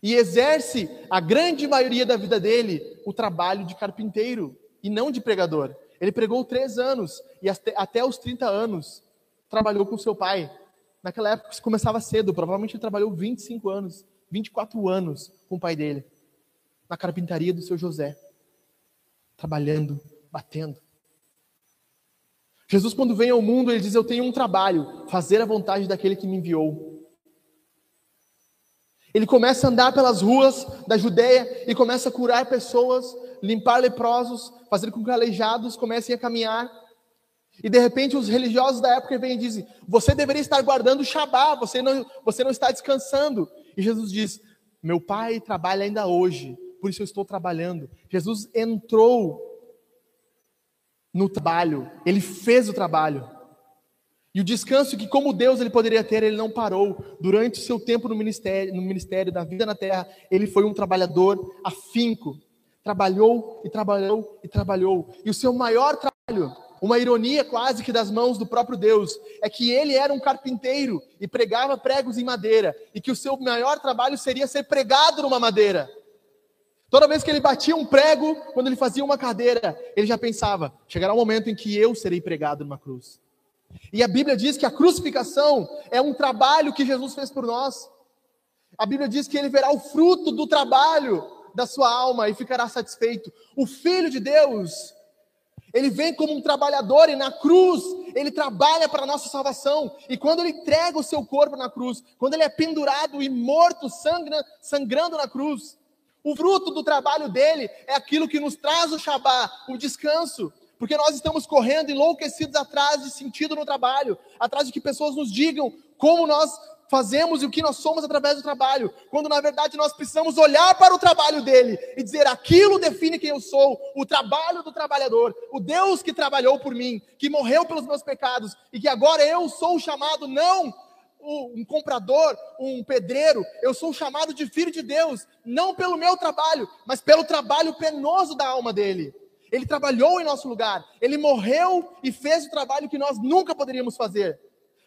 e exerce a grande maioria da vida dele o trabalho de carpinteiro e não de pregador. Ele pregou três anos e até os 30 anos trabalhou com seu pai. Naquela época se começava cedo, provavelmente ele trabalhou 25 anos, 24 anos com o pai dele, na carpintaria do seu José, trabalhando, batendo. Jesus, quando vem ao mundo, ele diz: Eu tenho um trabalho, fazer a vontade daquele que me enviou. Ele começa a andar pelas ruas da Judéia e começa a curar pessoas limpar leprosos, fazer com que aleijados comecem a caminhar. E de repente os religiosos da época vêm e dizem: Você deveria estar guardando o Shabá, você não, você não está descansando. E Jesus diz: Meu pai trabalha ainda hoje, por isso eu estou trabalhando. Jesus entrou no trabalho, ele fez o trabalho. E o descanso que, como Deus, ele poderia ter, ele não parou. Durante o seu tempo no ministério, no ministério da vida na terra, ele foi um trabalhador afinco. Trabalhou e trabalhou e trabalhou. E o seu maior trabalho, uma ironia quase que das mãos do próprio Deus, é que ele era um carpinteiro e pregava pregos em madeira. E que o seu maior trabalho seria ser pregado numa madeira. Toda vez que ele batia um prego, quando ele fazia uma cadeira, ele já pensava: chegará o um momento em que eu serei pregado numa cruz. E a Bíblia diz que a crucificação é um trabalho que Jesus fez por nós. A Bíblia diz que ele verá o fruto do trabalho da sua alma e ficará satisfeito. O Filho de Deus, ele vem como um trabalhador e na cruz ele trabalha para a nossa salvação. E quando ele entrega o seu corpo na cruz, quando ele é pendurado e morto, sangra, sangrando na cruz, o fruto do trabalho dele é aquilo que nos traz o Shabá, o descanso, porque nós estamos correndo enlouquecidos atrás de sentido no trabalho, atrás de que pessoas nos digam como nós fazemos e o que nós somos através do trabalho, quando na verdade nós precisamos olhar para o trabalho dele e dizer aquilo define quem eu sou, o trabalho do trabalhador, o Deus que trabalhou por mim, que morreu pelos meus pecados e que agora eu sou chamado não um comprador, um pedreiro, eu sou chamado de filho de Deus, não pelo meu trabalho, mas pelo trabalho penoso da alma dele. Ele trabalhou em nosso lugar, ele morreu e fez o trabalho que nós nunca poderíamos fazer,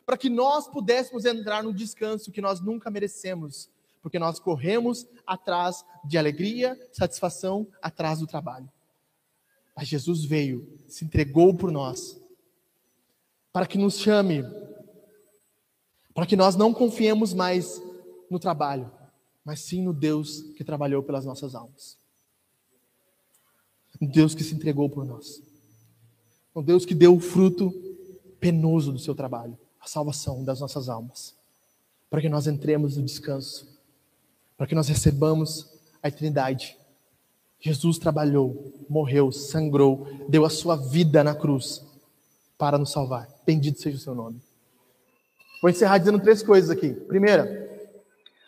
para que nós pudéssemos entrar no descanso que nós nunca merecemos, porque nós corremos atrás de alegria, satisfação, atrás do trabalho. Mas Jesus veio, se entregou por nós, para que nos chame, para que nós não confiemos mais no trabalho, mas sim no Deus que trabalhou pelas nossas almas. Um Deus que se entregou por nós. Um Deus que deu o fruto penoso do seu trabalho, a salvação das nossas almas. Para que nós entremos no descanso. Para que nós recebamos a eternidade. Jesus trabalhou, morreu, sangrou, deu a sua vida na cruz para nos salvar. Bendito seja o seu nome. Vou encerrar dizendo três coisas aqui. Primeira,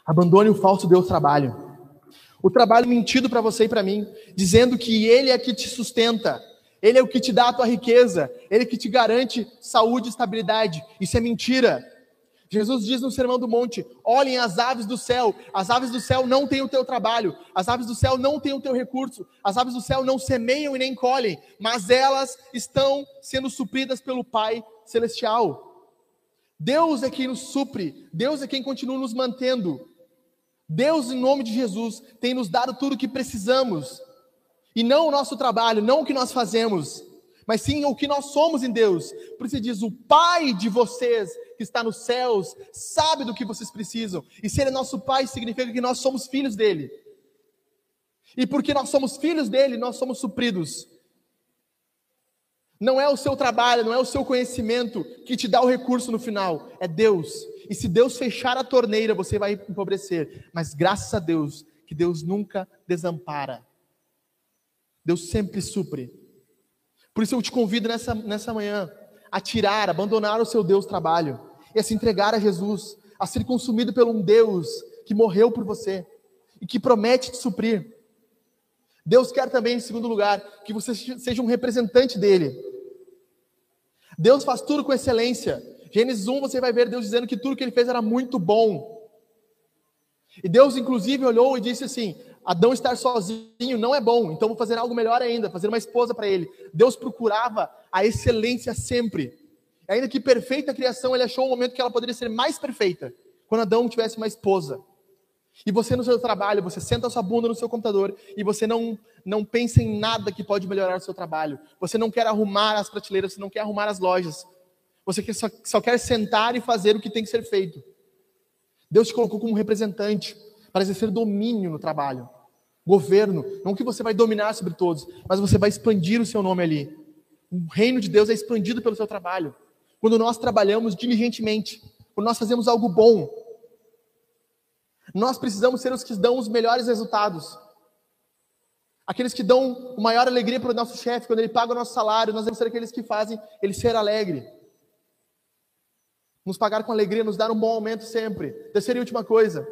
abandone o falso Deus trabalho. O trabalho mentido para você e para mim, dizendo que ele é que te sustenta, ele é o que te dá a tua riqueza, ele é que te garante saúde e estabilidade. Isso é mentira. Jesus diz no Sermão do Monte: olhem as aves do céu, as aves do céu não têm o teu trabalho, as aves do céu não têm o teu recurso, as aves do céu não semeiam e nem colhem, mas elas estão sendo supridas pelo Pai Celestial. Deus é quem nos supre, Deus é quem continua nos mantendo. Deus, em nome de Jesus, tem nos dado tudo o que precisamos. E não o nosso trabalho, não o que nós fazemos, mas sim o que nós somos em Deus. Por isso diz: o Pai de vocês, que está nos céus, sabe do que vocês precisam. E se Ele é nosso Pai, significa que nós somos filhos dele. E porque nós somos filhos dele, nós somos supridos. Não é o seu trabalho, não é o seu conhecimento que te dá o recurso no final, é Deus. E se Deus fechar a torneira, você vai empobrecer. Mas graças a Deus, que Deus nunca desampara. Deus sempre supre. Por isso eu te convido nessa, nessa manhã a tirar, abandonar o seu Deus trabalho e a se entregar a Jesus, a ser consumido por um Deus que morreu por você e que promete te suprir. Deus quer também, em segundo lugar, que você seja um representante dele. Deus faz tudo com excelência. Gênesis 1 você vai ver Deus dizendo que tudo que ele fez era muito bom. E Deus, inclusive, olhou e disse assim: Adão estar sozinho não é bom, então vou fazer algo melhor ainda, fazer uma esposa para ele. Deus procurava a excelência sempre. Ainda que perfeita a criação, ele achou um momento que ela poderia ser mais perfeita, quando Adão tivesse uma esposa. E você no seu trabalho, você senta a sua bunda no seu computador e você não, não pensa em nada que pode melhorar o seu trabalho. Você não quer arrumar as prateleiras, você não quer arrumar as lojas. Você só, só quer sentar e fazer o que tem que ser feito. Deus te colocou como representante para exercer domínio no trabalho. Governo, não que você vai dominar sobre todos, mas você vai expandir o seu nome ali. O reino de Deus é expandido pelo seu trabalho. Quando nós trabalhamos diligentemente, quando nós fazemos algo bom, nós precisamos ser os que dão os melhores resultados. Aqueles que dão maior alegria para o nosso chefe, quando ele paga o nosso salário, nós devemos ser aqueles que fazem ele ser alegre. Nos pagar com alegria, nos dar um bom aumento sempre. Terceira e última coisa.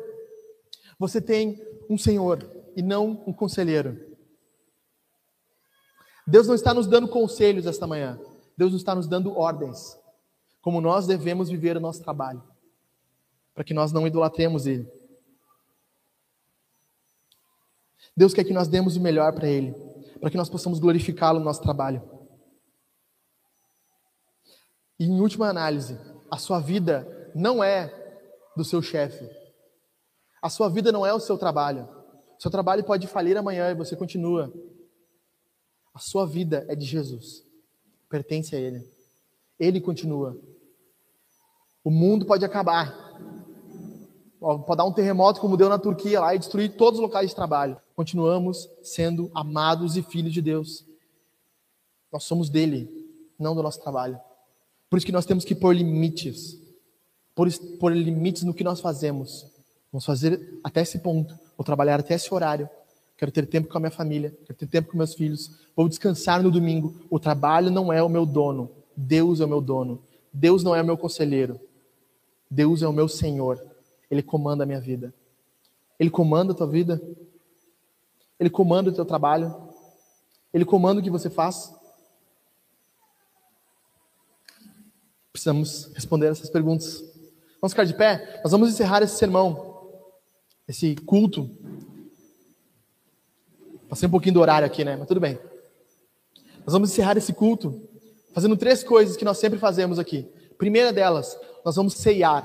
Você tem um Senhor e não um conselheiro. Deus não está nos dando conselhos esta manhã. Deus não está nos dando ordens. Como nós devemos viver o nosso trabalho. Para que nós não idolatremos Ele. Deus quer que nós demos o melhor para Ele. Para que nós possamos glorificá-lo no nosso trabalho. E em última análise, a sua vida não é do seu chefe. A sua vida não é o seu trabalho. O seu trabalho pode falir amanhã e você continua. A sua vida é de Jesus. Pertence a Ele. Ele continua. O mundo pode acabar. Pode dar um terremoto como deu na Turquia lá e destruir todos os locais de trabalho. Continuamos sendo amados e filhos de Deus. Nós somos dele, não do nosso trabalho. Por isso que nós temos que pôr limites. Pôr, pôr limites no que nós fazemos. Vamos fazer até esse ponto. Vou trabalhar até esse horário. Quero ter tempo com a minha família. Quero ter tempo com meus filhos. Vou descansar no domingo. O trabalho não é o meu dono. Deus é o meu dono. Deus não é o meu conselheiro. Deus é o meu Senhor. Ele comanda a minha vida. Ele comanda a tua vida. Ele comanda o teu trabalho. Ele comanda o que você faz. Precisamos responder essas perguntas. Vamos ficar de pé? Nós vamos encerrar esse sermão, esse culto. Passei um pouquinho do horário aqui, né? Mas tudo bem. Nós vamos encerrar esse culto fazendo três coisas que nós sempre fazemos aqui. Primeira delas, nós vamos ceiar.